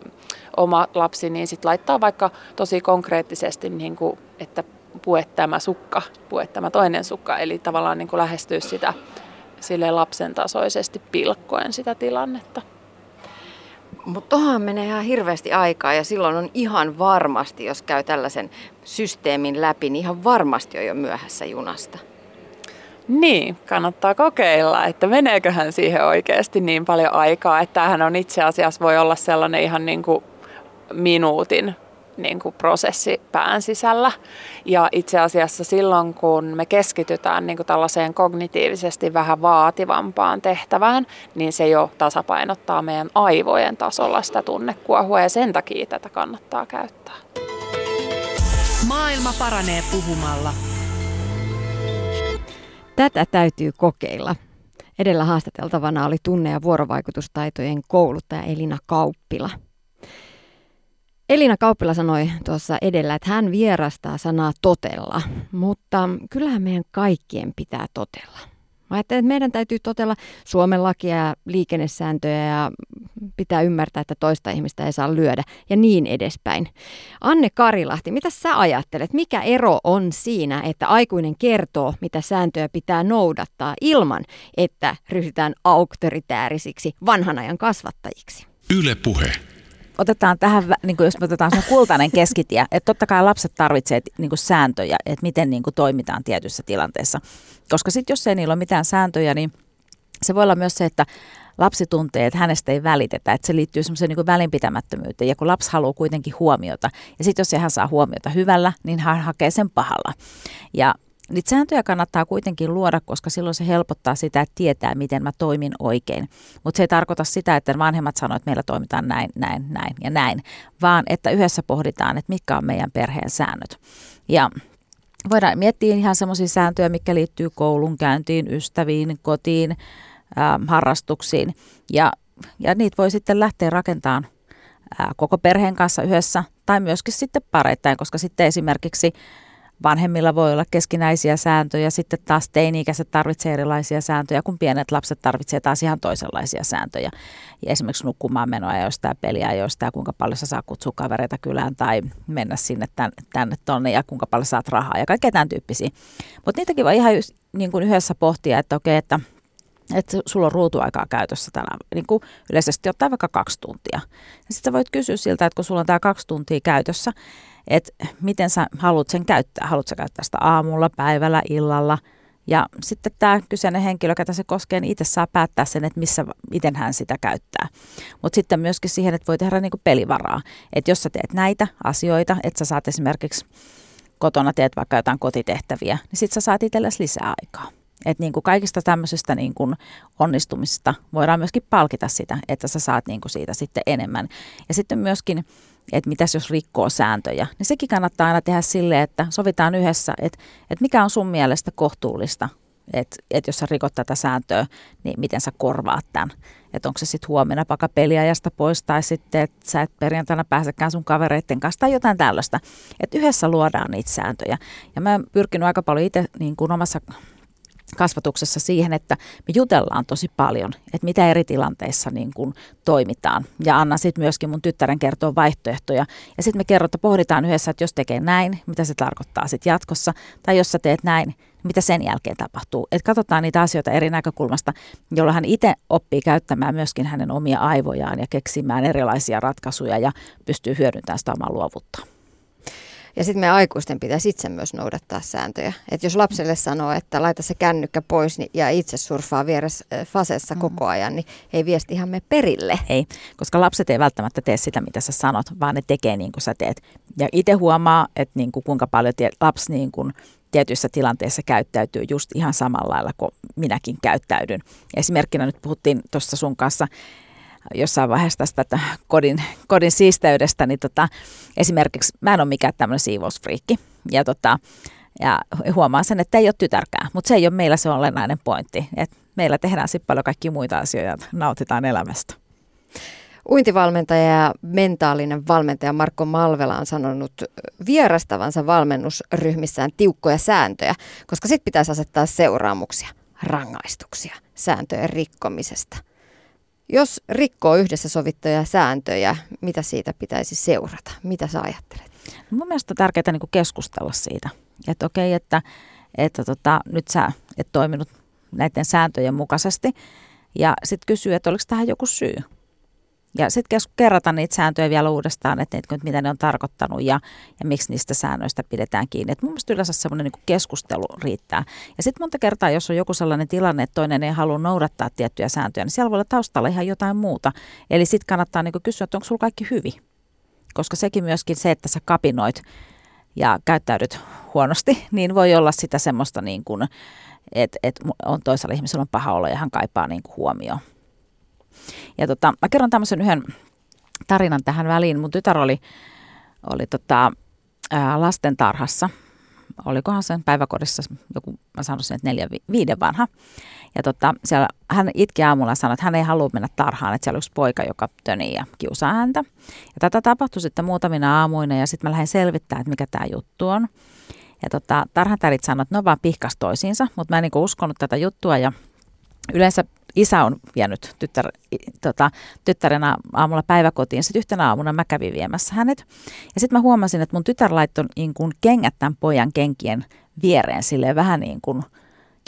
S4: oma lapsi, niin sitten laittaa vaikka tosi konkreettisesti, niin kuin, että pue tämä sukka, pue tämä toinen sukka. Eli tavallaan niin kuin lähestyä sitä sille lapsen tasoisesti pilkkoen sitä tilannetta.
S2: Mutta tuohon menee ihan hirveästi aikaa ja silloin on ihan varmasti, jos käy tällaisen systeemin läpi, niin ihan varmasti on jo myöhässä junasta.
S4: Niin, kannattaa kokeilla, että meneeköhän siihen oikeasti niin paljon aikaa, että tämähän on itse asiassa voi olla sellainen ihan niin kuin minuutin niin kuin prosessi pään sisällä. Ja itse asiassa silloin, kun me keskitytään niin kuin tällaiseen kognitiivisesti vähän vaativampaan tehtävään, niin se jo tasapainottaa meidän aivojen tasolla sitä tunnekuohua ja sen takia tätä kannattaa käyttää.
S1: Maailma paranee puhumalla.
S2: Tätä täytyy kokeilla. Edellä haastateltavana oli tunne- ja vuorovaikutustaitojen kouluttaja Elina Kauppila. Elina Kauppila sanoi tuossa edellä, että hän vierastaa sanaa totella, mutta kyllähän meidän kaikkien pitää totella. Mä että meidän täytyy totella Suomen lakia ja liikennesääntöjä ja pitää ymmärtää, että toista ihmistä ei saa lyödä ja niin edespäin. Anne Karilahti, mitä sä ajattelet? Mikä ero on siinä, että aikuinen kertoo, mitä sääntöjä pitää noudattaa ilman, että ryhdytään auktoritäärisiksi vanhan ajan kasvattajiksi?
S5: Yle puhe
S3: otetaan tähän, niin kuin jos me otetaan se kultainen keskitie, että totta kai lapset tarvitsevat niin kuin sääntöjä, että miten niin kuin toimitaan tietyssä tilanteessa. Koska sitten jos ei niillä ole mitään sääntöjä, niin se voi olla myös se, että lapsi tuntee, että hänestä ei välitetä, että se liittyy semmoiseen niin välinpitämättömyyteen. Ja kun lapsi haluaa kuitenkin huomiota, ja sitten jos hän saa huomiota hyvällä, niin hän hakee sen pahalla. Ja Niitä sääntöjä kannattaa kuitenkin luoda, koska silloin se helpottaa sitä, että tietää, miten mä toimin oikein. Mutta se ei tarkoita sitä, että vanhemmat sanoo, että meillä toimitaan näin, näin, näin ja näin, vaan että yhdessä pohditaan, että mitkä on meidän perheen säännöt. Ja voidaan miettiä ihan semmoisia sääntöjä, mikä liittyy koulun käyntiin, ystäviin, kotiin, äh, harrastuksiin. Ja, ja niitä voi sitten lähteä rakentamaan ää, koko perheen kanssa yhdessä tai myöskin sitten pareittain, koska sitten esimerkiksi vanhemmilla voi olla keskinäisiä sääntöjä, sitten taas teini-ikäiset tarvitsee erilaisia sääntöjä, kun pienet lapset tarvitsee taas ihan toisenlaisia sääntöjä. Ja esimerkiksi nukkumaan menoa ja peliä ja kuinka paljon sä saa kutsua kavereita kylään tai mennä sinne tänne, tänne tonne ja kuinka paljon saat rahaa ja kaikkea tämän tyyppisiä. Mutta niitäkin voi ihan niin kuin yhdessä pohtia, että okei, että että sulla on ruutuaikaa käytössä tänä, niin kuin yleisesti ottaa vaikka kaksi tuntia. Sitten voit kysyä siltä, että kun sulla on tämä kaksi tuntia käytössä, että miten sä haluat sen käyttää. Haluatko käyttää sitä aamulla, päivällä, illalla. Ja sitten tämä kyseinen henkilö, ketä se koskee, niin itse saa päättää sen, että missä, miten hän sitä käyttää. Mutta sitten myöskin siihen, että voi tehdä niinku pelivaraa. Että jos sä teet näitä asioita, että sä saat esimerkiksi kotona teet vaikka jotain kotitehtäviä, niin sitten sä saat itsellesi lisää aikaa. Että niin kuin kaikista tämmöisestä niin kuin onnistumista voidaan myöskin palkita sitä, että sä saat niin kuin siitä sitten enemmän. Ja sitten myöskin, että mitäs jos rikkoo sääntöjä, niin sekin kannattaa aina tehdä silleen, että sovitaan yhdessä, että, että mikä on sun mielestä kohtuullista, että, että jos sä rikot tätä sääntöä, niin miten sä korvaat tämän. Että onko se sitten huomenna paka peliajasta pois tai sitten, että sä et perjantaina pääsekään sun kavereiden kanssa tai jotain tällaista. Että yhdessä luodaan niitä sääntöjä. Ja mä oon pyrkinyt aika paljon itse niin kuin omassa kasvatuksessa siihen, että me jutellaan tosi paljon, että mitä eri tilanteissa niin kuin toimitaan. Ja annan sitten myöskin mun tyttären kertoa vaihtoehtoja. Ja sitten me kerrotaan, pohditaan yhdessä, että jos tekee näin, mitä se tarkoittaa sitten jatkossa. Tai jos sä teet näin, mitä sen jälkeen tapahtuu. Että katsotaan niitä asioita eri näkökulmasta, jolla hän itse oppii käyttämään myöskin hänen omia aivojaan ja keksimään erilaisia ratkaisuja ja pystyy hyödyntämään sitä omaa luovuutta.
S2: Ja sitten me aikuisten pitäisi itse myös noudattaa sääntöjä. Että jos lapselle sanoo, että laita se kännykkä pois niin, ja itse surfaa vieressä fasessa mm. koko ajan, niin ei viestihan me perille.
S3: Ei, koska lapset ei välttämättä tee sitä, mitä sä sanot, vaan ne tekee niin kuin sä teet. Ja itse huomaa, että niin kuin kuinka paljon tie, lapsi niin kuin tietyissä tilanteissa käyttäytyy just ihan samalla lailla kuin minäkin käyttäydyn. Esimerkkinä nyt puhuttiin tuossa sun kanssa jossain vaiheessa tästä kodin, kodin siisteydestä, niin tota, esimerkiksi mä en ole mikään tämmöinen siivousfriikki. Ja, tota, ja huomaan sen, että ei ole tytärkään, mutta se ei ole meillä se olennainen pointti. Et meillä tehdään sitten paljon kaikkia muita asioita, nautitaan elämästä.
S2: Uintivalmentaja ja mentaalinen valmentaja Marko Malvela on sanonut vierastavansa valmennusryhmissään tiukkoja sääntöjä, koska sitten pitäisi asettaa seuraamuksia, rangaistuksia sääntöjen rikkomisesta. Jos rikkoo yhdessä sovittuja sääntöjä, mitä siitä pitäisi seurata? Mitä sä ajattelet?
S3: No mun mielestä on tärkeää niin keskustella siitä. Että okei, että, että tota, nyt sä et toiminut näiden sääntöjen mukaisesti. Ja sitten kysyy, että oliko tähän joku syy. Ja sitten kerrata niitä sääntöjä vielä uudestaan, että, että mitä ne on tarkoittanut ja, ja miksi niistä säännöistä pidetään kiinni. Et mun mielestä yleensä semmoinen niin keskustelu riittää. Ja sitten monta kertaa, jos on joku sellainen tilanne, että toinen ei halua noudattaa tiettyjä sääntöjä, niin siellä voi olla taustalla ihan jotain muuta. Eli sitten kannattaa niin kysyä, että onko sulla kaikki hyvin. Koska sekin myöskin se, että sä kapinoit ja käyttäydyt huonosti, niin voi olla sitä semmoista, niin kuin, että, että on toisella ihmisellä on paha olo ja hän kaipaa niin huomioon. Ja tota, mä kerron tämmöisen yhden tarinan tähän väliin. Mun tytär oli, oli tota, ää, lastentarhassa. Olikohan sen päiväkodissa joku, mä sanoisin, että neljä, viiden vanha. Ja tota, siellä, hän itki aamulla ja sanoi, että hän ei halua mennä tarhaan, että siellä oli yksi poika, joka tönii ja kiusaa häntä. Ja tätä tapahtui sitten muutamina aamuina ja sitten mä lähdin selvittämään, että mikä tämä juttu on. Ja tota, tarhatärit sanoivat, että ne on vaan pihkas toisiinsa, mutta mä en niin uskonut tätä juttua ja yleensä isä on vienyt tyttär, tota, tyttärenä aamulla päiväkotiin. Sitten yhtenä aamuna mä kävin viemässä hänet. Ja sitten mä huomasin, että mun tytär laittoi niin kuin kengät tämän pojan kenkien viereen silleen vähän niin kuin,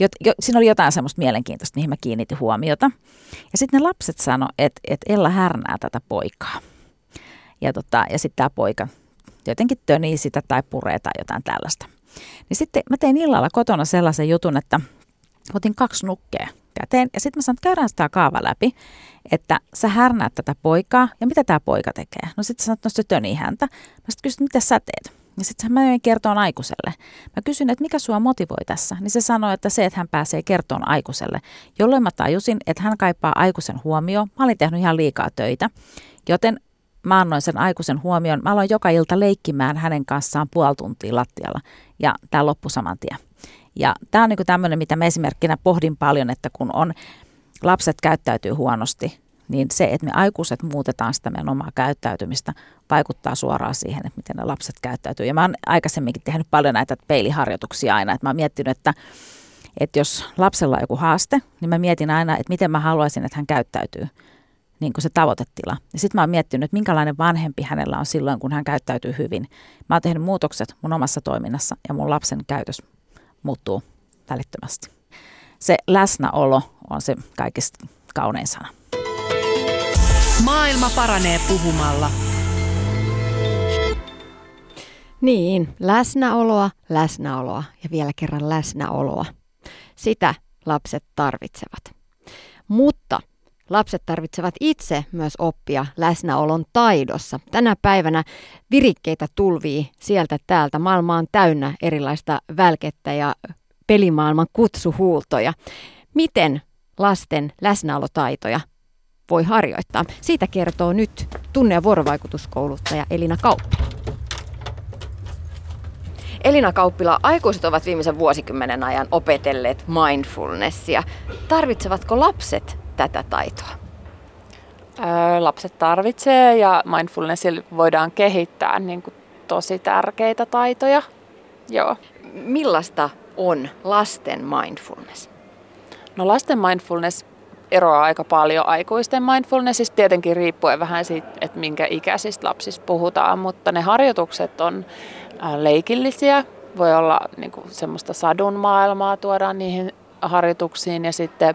S3: jo, jo, siinä oli jotain semmoista mielenkiintoista, mihin mä kiinnitin huomiota. Ja sitten ne lapset sano, että, että Ella härnää tätä poikaa. Ja, tota, ja sitten tämä poika jotenkin tönii sitä tai puree tai jotain tällaista. Niin sitten mä tein illalla kotona sellaisen jutun, että otin kaksi nukkea käteen. Ja sitten mä sanon, että käydään sitä kaava läpi, että sä härnäät tätä poikaa ja mitä tämä poika tekee. No sitten sä sanot, että no se tönii häntä. Mä sitten kysyn, mitä sä teet? Ja sitten mä menin kertoon aikuiselle. Mä kysyn, että mikä sua motivoi tässä. Niin se sanoi, että se, että hän pääsee kertoon aikuiselle. Jolloin mä tajusin, että hän kaipaa aikuisen huomioon. Mä olin tehnyt ihan liikaa töitä. Joten mä annoin sen aikuisen huomioon. Mä aloin joka ilta leikkimään hänen kanssaan puoli tuntia lattialla. Ja tämä loppui saman tien. Ja tämä on niin tämmöinen, mitä mä esimerkkinä pohdin paljon, että kun on lapset käyttäytyy huonosti, niin se, että me aikuiset muutetaan sitä meidän omaa käyttäytymistä, vaikuttaa suoraan siihen, että miten ne lapset käyttäytyy. Ja mä oon aikaisemminkin tehnyt paljon näitä peiliharjoituksia aina, että mä oon miettinyt, että, että jos lapsella on joku haaste, niin mä mietin aina, että miten mä haluaisin, että hän käyttäytyy niin kuin se tavoitetila. Ja sitten mä oon miettinyt, että minkälainen vanhempi hänellä on silloin, kun hän käyttäytyy hyvin. Mä oon tehnyt muutokset mun omassa toiminnassa ja mun lapsen käytös muuttuu välittömästi. Se läsnäolo on se kaikista kaunein sana.
S1: Maailma paranee puhumalla.
S2: Niin, läsnäoloa, läsnäoloa ja vielä kerran läsnäoloa. Sitä lapset tarvitsevat. Mutta lapset tarvitsevat itse myös oppia läsnäolon taidossa. Tänä päivänä virikkeitä tulvii sieltä täältä. Maailma on täynnä erilaista välkettä ja pelimaailman kutsuhuultoja. Miten lasten läsnäolotaitoja voi harjoittaa? Siitä kertoo nyt tunne- ja vuorovaikutuskouluttaja Elina Kauppila. Elina Kauppila, aikuiset ovat viimeisen vuosikymmenen ajan opetelleet mindfulnessia. Tarvitsevatko lapset tätä taitoa?
S4: Lapset tarvitsee ja mindfulnessilla voidaan kehittää niin kuin tosi tärkeitä taitoja. Joo.
S2: Millaista on lasten mindfulness?
S4: No lasten mindfulness eroaa aika paljon aikuisten mindfulnessista, tietenkin riippuen vähän siitä, että minkä ikäisistä lapsista puhutaan, mutta ne harjoitukset on leikillisiä. Voi olla niin kuin semmoista sadun maailmaa tuodaan niihin harjoituksiin ja sitten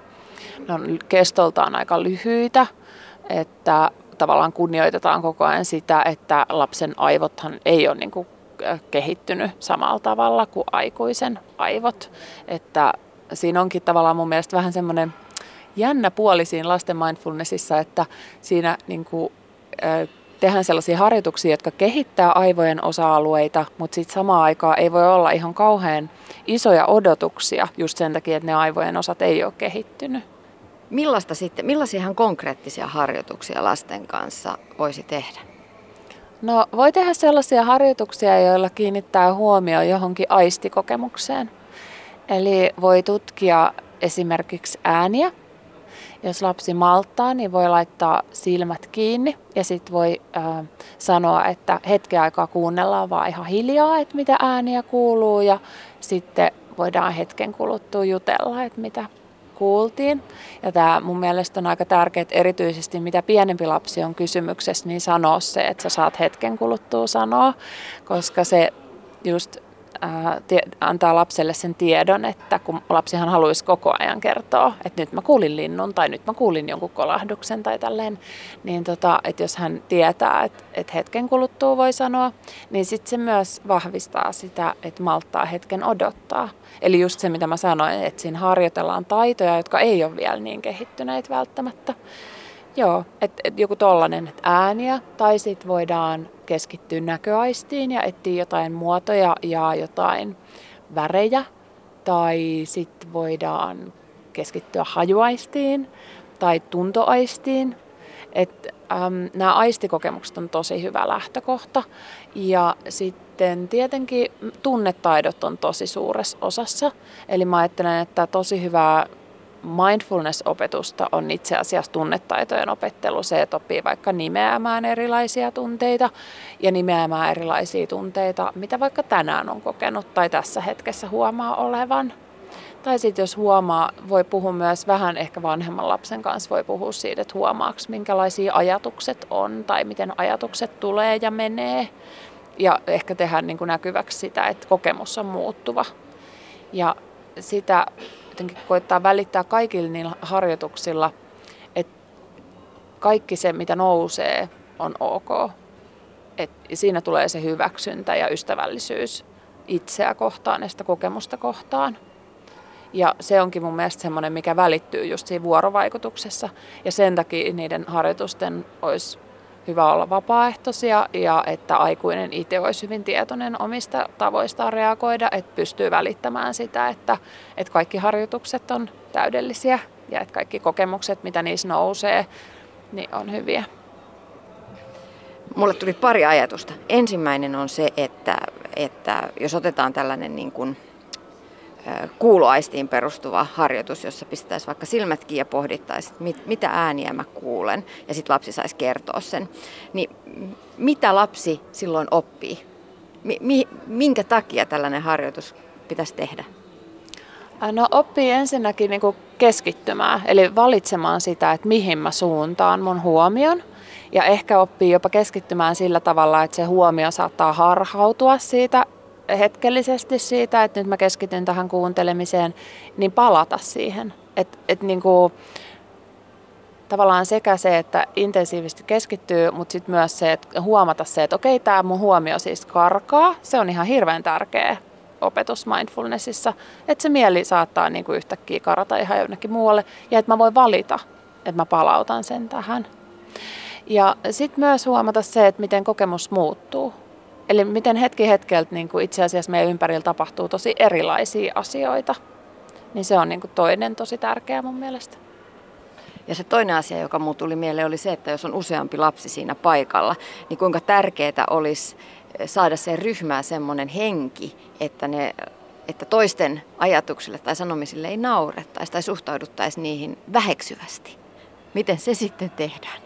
S4: ne on kestoltaan aika lyhyitä, että tavallaan kunnioitetaan koko ajan sitä, että lapsen aivothan ei ole niin kuin kehittynyt samalla tavalla kuin aikuisen aivot. Että siinä onkin tavallaan mun mielestä vähän semmoinen jännä puoli siinä lasten mindfulnessissa, että siinä niin kuin, tehdään sellaisia harjoituksia, jotka kehittää aivojen osa-alueita, mutta sitten samaan aikaan ei voi olla ihan kauhean isoja odotuksia just sen takia, että ne aivojen osat ei ole kehittynyt.
S2: Millaista sitten, millaisia ihan konkreettisia harjoituksia lasten kanssa voisi tehdä?
S4: No voi tehdä sellaisia harjoituksia, joilla kiinnittää huomioon johonkin aistikokemukseen. Eli voi tutkia esimerkiksi ääniä. Jos lapsi malttaa, niin voi laittaa silmät kiinni ja sitten voi äh, sanoa, että hetken aikaa kuunnellaan vaan ihan hiljaa, että mitä ääniä kuuluu ja sitten voidaan hetken kuluttua jutella, että mitä kuultiin. Ja tämä mun mielestä on aika tärkeää, erityisesti mitä pienempi lapsi on kysymyksessä, niin sanoa se, että sä saat hetken kuluttua sanoa, koska se just antaa lapselle sen tiedon, että kun lapsihan haluaisi koko ajan kertoa, että nyt mä kuulin linnun tai nyt mä kuulin jonkun kolahduksen tai tälleen, niin tota, että jos hän tietää, että, että hetken kuluttua voi sanoa, niin sitten se myös vahvistaa sitä, että malttaa hetken odottaa. Eli just se, mitä mä sanoin, että siinä harjoitellaan taitoja, jotka ei ole vielä niin kehittyneitä välttämättä. Joo, että et joku tollanen, että ääniä, tai sitten voidaan keskittyä näköaistiin ja etsiä jotain muotoja ja jotain värejä, tai sitten voidaan keskittyä hajuaistiin tai tuntoaistiin. Äm, nämä aistikokemukset on tosi hyvä lähtökohta. Ja sitten tietenkin tunnetaidot on tosi suuressa osassa. Eli mä ajattelen, että tosi hyvää mindfulness-opetusta on itse asiassa tunnetaitojen opettelu, se, että oppii vaikka nimeämään erilaisia tunteita ja nimeämään erilaisia tunteita, mitä vaikka tänään on kokenut tai tässä hetkessä huomaa olevan. Tai sitten jos huomaa, voi puhua myös vähän ehkä vanhemman lapsen kanssa, voi puhua siitä, että huomaaks minkälaisia ajatukset on tai miten ajatukset tulee ja menee. Ja ehkä tehdä niin kuin näkyväksi sitä, että kokemus on muuttuva. Ja sitä jotenkin koittaa välittää kaikilla niillä harjoituksilla, että kaikki se, mitä nousee, on ok. Et siinä tulee se hyväksyntä ja ystävällisyys itseä kohtaan ja sitä kokemusta kohtaan. Ja se onkin mun mielestä semmoinen, mikä välittyy just siinä vuorovaikutuksessa. Ja sen takia niiden harjoitusten olisi hyvä olla vapaaehtoisia ja että aikuinen itse olisi hyvin tietoinen omista tavoistaan reagoida, että pystyy välittämään sitä, että, että kaikki harjoitukset on täydellisiä ja että kaikki kokemukset, mitä niissä nousee, niin on hyviä.
S2: Mulle tuli pari ajatusta. Ensimmäinen on se, että, että jos otetaan tällainen niin kuin, kuuloaistiin perustuva harjoitus, jossa pistäisi vaikka silmätkin ja pohdittaisiin, mit, mitä ääniä mä kuulen, ja sitten lapsi saisi kertoa sen. Niin mitä lapsi silloin oppii? Mi, minkä takia tällainen harjoitus pitäisi tehdä?
S4: No oppii ensinnäkin niin keskittymään, eli valitsemaan sitä, että mihin mä suuntaan mun huomion. Ja ehkä oppii jopa keskittymään sillä tavalla, että se huomio saattaa harhautua siitä hetkellisesti siitä, että nyt mä keskityn tähän kuuntelemiseen, niin palata siihen. Et, et niin kuin, tavallaan sekä se, että intensiivisesti keskittyy, mutta sitten myös se, että huomata se, että okei, tämä mun huomio siis karkaa. Se on ihan hirveän tärkeä opetus mindfulnessissa, että se mieli saattaa niin kuin yhtäkkiä karata ihan jonnekin muualle ja että mä voin valita, että mä palautan sen tähän. Ja sitten myös huomata se, että miten kokemus muuttuu. Eli miten hetki hetkeltä niin kuin itse asiassa meidän ympärillä tapahtuu tosi erilaisia asioita. Niin se on niin kuin toinen tosi tärkeä mun mielestä.
S2: Ja se toinen asia, joka mulle tuli mieleen, oli se, että jos on useampi lapsi siinä paikalla, niin kuinka tärkeää olisi saada sen ryhmään semmoinen henki, että, ne, että toisten ajatuksille tai sanomisille ei naurettaisi tai suhtauduttaisi niihin väheksyvästi. Miten se sitten tehdään?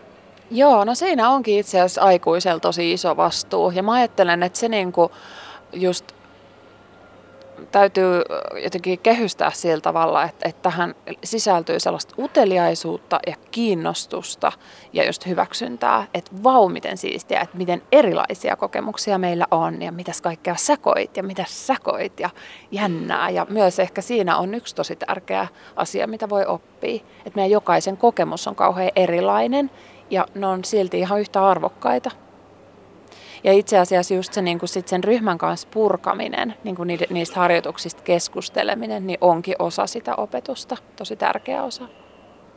S4: Joo, no siinä onkin itse asiassa aikuisella tosi iso vastuu. Ja mä ajattelen, että se niinku just täytyy jotenkin kehystää sillä tavalla, että, että tähän sisältyy sellaista uteliaisuutta ja kiinnostusta ja just hyväksyntää, että vau miten siistiä, että miten erilaisia kokemuksia meillä on ja mitäs kaikkea säkoit ja mitä säkoit ja jännää. Ja myös ehkä siinä on yksi tosi tärkeä asia, mitä voi oppia, että meidän jokaisen kokemus on kauhean erilainen ja ne on silti ihan yhtä arvokkaita. Ja itse asiassa just se, niin kuin sit sen ryhmän kanssa purkaminen, niin kuin niistä harjoituksista keskusteleminen, niin onkin osa sitä opetusta, tosi tärkeä osa.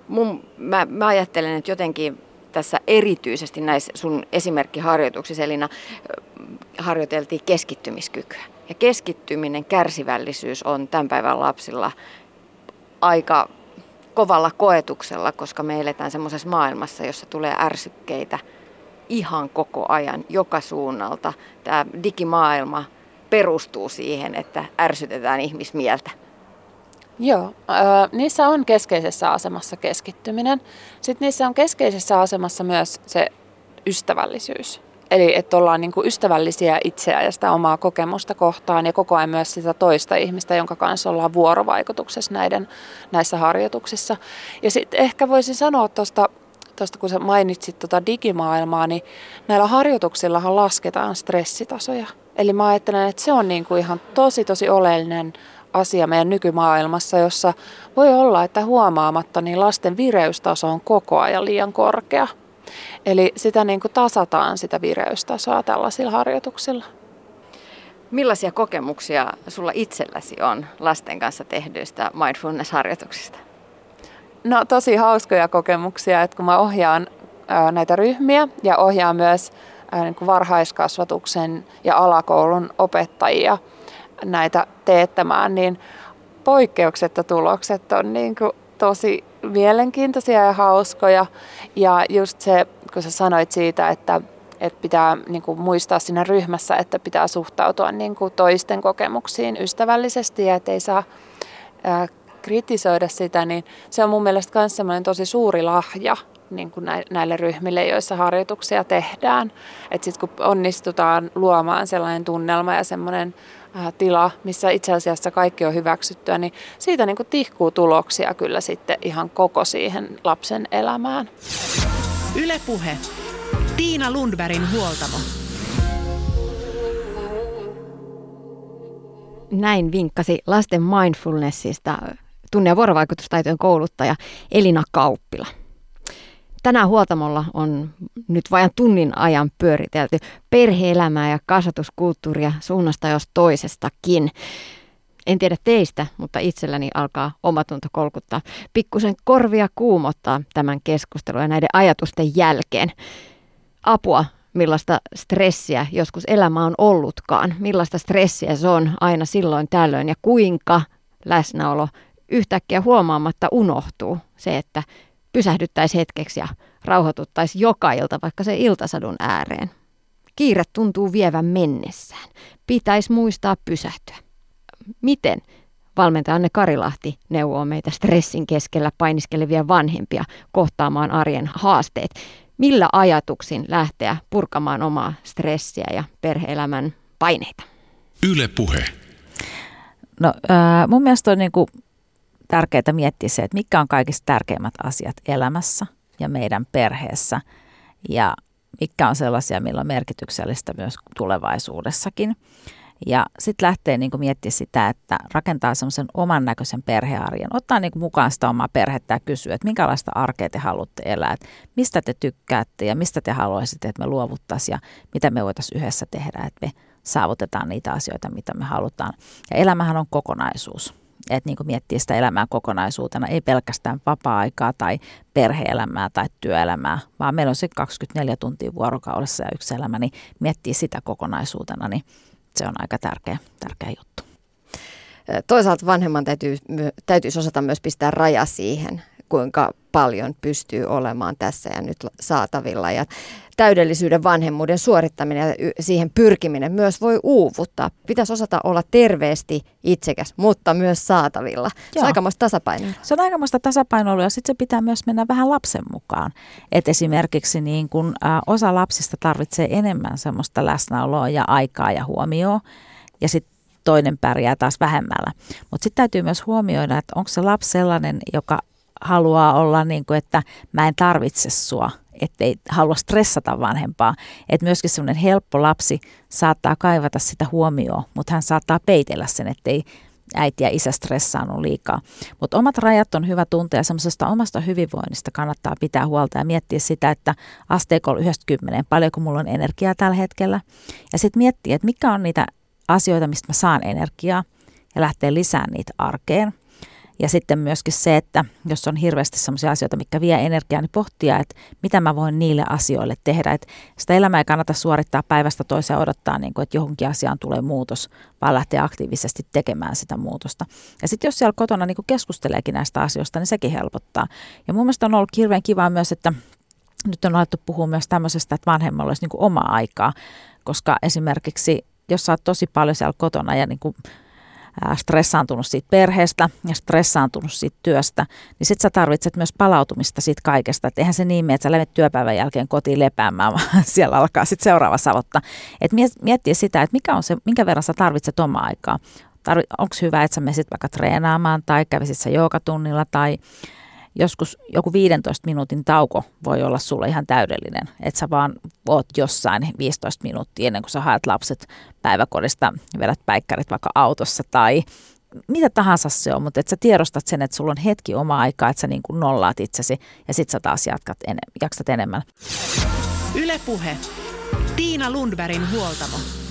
S2: Mun, mä, mä ajattelen, että jotenkin tässä erityisesti näissä sun esimerkkiharjoituksissa, Elina, harjoiteltiin keskittymiskykyä. Ja keskittyminen, kärsivällisyys on tämän päivän lapsilla aika kovalla koetuksella, koska me eletään semmoisessa maailmassa, jossa tulee ärsykkeitä – ihan koko ajan, joka suunnalta. Tämä digimaailma perustuu siihen, että ärsytetään ihmismieltä.
S4: Joo, äh, niissä on keskeisessä asemassa keskittyminen. Sitten niissä on keskeisessä asemassa myös se ystävällisyys. Eli että ollaan niin kuin ystävällisiä itseä ja sitä omaa kokemusta kohtaan ja koko ajan myös sitä toista ihmistä, jonka kanssa ollaan vuorovaikutuksessa näiden, näissä harjoituksissa. Ja sitten ehkä voisin sanoa tuosta tuosta kun sä mainitsit tuota digimaailmaa, niin näillä harjoituksillahan lasketaan stressitasoja. Eli mä ajattelen, että se on niin kuin ihan tosi tosi oleellinen asia meidän nykymaailmassa, jossa voi olla, että huomaamatta niin lasten vireystaso on koko ajan liian korkea. Eli sitä niin kuin tasataan sitä vireystasoa tällaisilla harjoituksilla.
S2: Millaisia kokemuksia sulla itselläsi on lasten kanssa tehdyistä mindfulness-harjoituksista?
S4: No tosi hauskoja kokemuksia, että kun mä ohjaan näitä ryhmiä ja ohjaan myös niin kuin varhaiskasvatuksen ja alakoulun opettajia näitä teettämään, niin poikkeuksetta tulokset on niin kuin tosi mielenkiintoisia ja hauskoja. Ja just se, kun sä sanoit siitä, että, että pitää niin kuin muistaa siinä ryhmässä, että pitää suhtautua niin kuin toisten kokemuksiin ystävällisesti ja että ei saa kritisoida sitä, niin se on mun mielestä myös semmoinen tosi suuri lahja niin kuin näille ryhmille, joissa harjoituksia tehdään. Että sitten kun onnistutaan luomaan sellainen tunnelma ja semmoinen tila, missä itse asiassa kaikki on hyväksyttyä, niin siitä niin kuin tihkuu tuloksia kyllä sitten ihan koko siihen lapsen elämään.
S1: Ylepuhe. Tiina Lundbergin huoltamo.
S2: Näin vinkkasi lasten mindfulnessista tunne- ja vuorovaikutustaitojen kouluttaja Elina Kauppila. Tänään huoltamolla on nyt vajan tunnin ajan pyöritelty perheelämää ja kasvatuskulttuuria suunnasta jos toisestakin. En tiedä teistä, mutta itselläni alkaa omatunto kolkuttaa. Pikkusen korvia kuumottaa tämän keskustelun ja näiden ajatusten jälkeen. Apua, millaista stressiä joskus elämä on ollutkaan. Millaista stressiä se on aina silloin tällöin ja kuinka läsnäolo yhtäkkiä huomaamatta unohtuu se, että pysähdyttäisiin hetkeksi ja rauhoituttaisiin joka ilta vaikka se iltasadun ääreen. Kiire tuntuu vievän mennessään. Pitäisi muistaa pysähtyä. Miten Valmentaja Anne Karilahti neuvoo meitä stressin keskellä painiskelevia vanhempia kohtaamaan arjen haasteet. Millä ajatuksin lähteä purkamaan omaa stressiä ja perheelämän paineita?
S5: Yle Puhe.
S3: No äh, mun mielestä on niin kuin tärkeää miettiä se, että mitkä on kaikista tärkeimmät asiat elämässä ja meidän perheessä ja mitkä on sellaisia, millä on merkityksellistä myös tulevaisuudessakin. Ja sitten lähtee niin miettimään sitä, että rakentaa semmoisen oman näköisen perhearjen. Ottaa niin mukaan sitä omaa perhettä ja kysyä, että minkälaista arkea te haluatte elää, että mistä te tykkäätte ja mistä te haluaisitte, että me luovuttaisiin ja mitä me voitaisiin yhdessä tehdä, että me saavutetaan niitä asioita, mitä me halutaan. Ja elämähän on kokonaisuus. Että niin miettiä sitä elämää kokonaisuutena, ei pelkästään vapaa-aikaa tai perheelämää tai työelämää, vaan meillä on se 24 tuntia vuorokaudessa ja yksi elämä, niin miettiä sitä kokonaisuutena, niin se on aika tärkeä, tärkeä juttu.
S2: Toisaalta vanhemman täytyy, täytyisi osata myös pistää raja siihen, kuinka paljon pystyy olemaan tässä ja nyt saatavilla. Ja täydellisyyden vanhemmuuden suorittaminen ja siihen pyrkiminen myös voi uuvuttaa. Pitäisi osata olla terveesti itsekäs, mutta myös saatavilla. Joo. Se on aikamoista tasapainoa.
S3: Se on aikamoista tasapainoa ja sitten se pitää myös mennä vähän lapsen mukaan. Et esimerkiksi niin kun, ä, osa lapsista tarvitsee enemmän semmoista läsnäoloa ja aikaa ja huomioon. Ja sitten toinen pärjää taas vähemmällä. Mutta sitten täytyy myös huomioida, että onko se lapsi sellainen, joka haluaa olla niin kuin, että mä en tarvitse sua, ettei halua stressata vanhempaa. Että myöskin semmoinen helppo lapsi saattaa kaivata sitä huomioon, mutta hän saattaa peitellä sen, ettei äiti ja isä stressaanut liikaa. Mutta omat rajat on hyvä tuntea semmoisesta omasta hyvinvoinnista kannattaa pitää huolta ja miettiä sitä, että asteikolla 90, paljonko mulla on energiaa tällä hetkellä. Ja sitten miettiä, että mikä on niitä asioita, mistä mä saan energiaa ja lähteä lisäämään niitä arkeen. Ja sitten myöskin se, että jos on hirveästi sellaisia asioita, mikä vie energiaa, niin pohtia, että mitä mä voin niille asioille tehdä. Että sitä elämää ei kannata suorittaa päivästä toiseen odottaa, niin kuin, että johonkin asiaan tulee muutos, vaan lähteä aktiivisesti tekemään sitä muutosta. Ja sitten jos siellä kotona niin keskusteleekin näistä asioista, niin sekin helpottaa. Ja mun mielestä on ollut hirveän kivaa myös, että nyt on alettu puhua myös tämmöisestä, että vanhemmalla olisi niin omaa aikaa, koska esimerkiksi jos sä oot tosi paljon siellä kotona ja niin kuin stressaantunut siitä perheestä ja stressaantunut siitä työstä, niin sit sä tarvitset myös palautumista siitä kaikesta. Et eihän se niin mene, että sä lähdet työpäivän jälkeen kotiin lepäämään, vaan siellä alkaa sitten seuraava savotta. Et miettiä sitä, että mikä on se, minkä verran sä tarvitset omaa aikaa. Tarvi, Onko hyvä, että sä menisit vaikka treenaamaan tai kävisit sä joogatunnilla tai joskus joku 15 minuutin tauko voi olla sulle ihan täydellinen. Että sä vaan oot jossain 15 minuuttia ennen kuin sä haet lapset päiväkodista, vedät päikkärit vaikka autossa tai mitä tahansa se on, mutta että sä tiedostat sen, että sulla on hetki oma aikaa, että sä niin kuin nollaat itsesi ja sit sä taas jatkat enem- jaksat enemmän.
S1: Ylepuhe. Tiina Lundbergin huoltamo.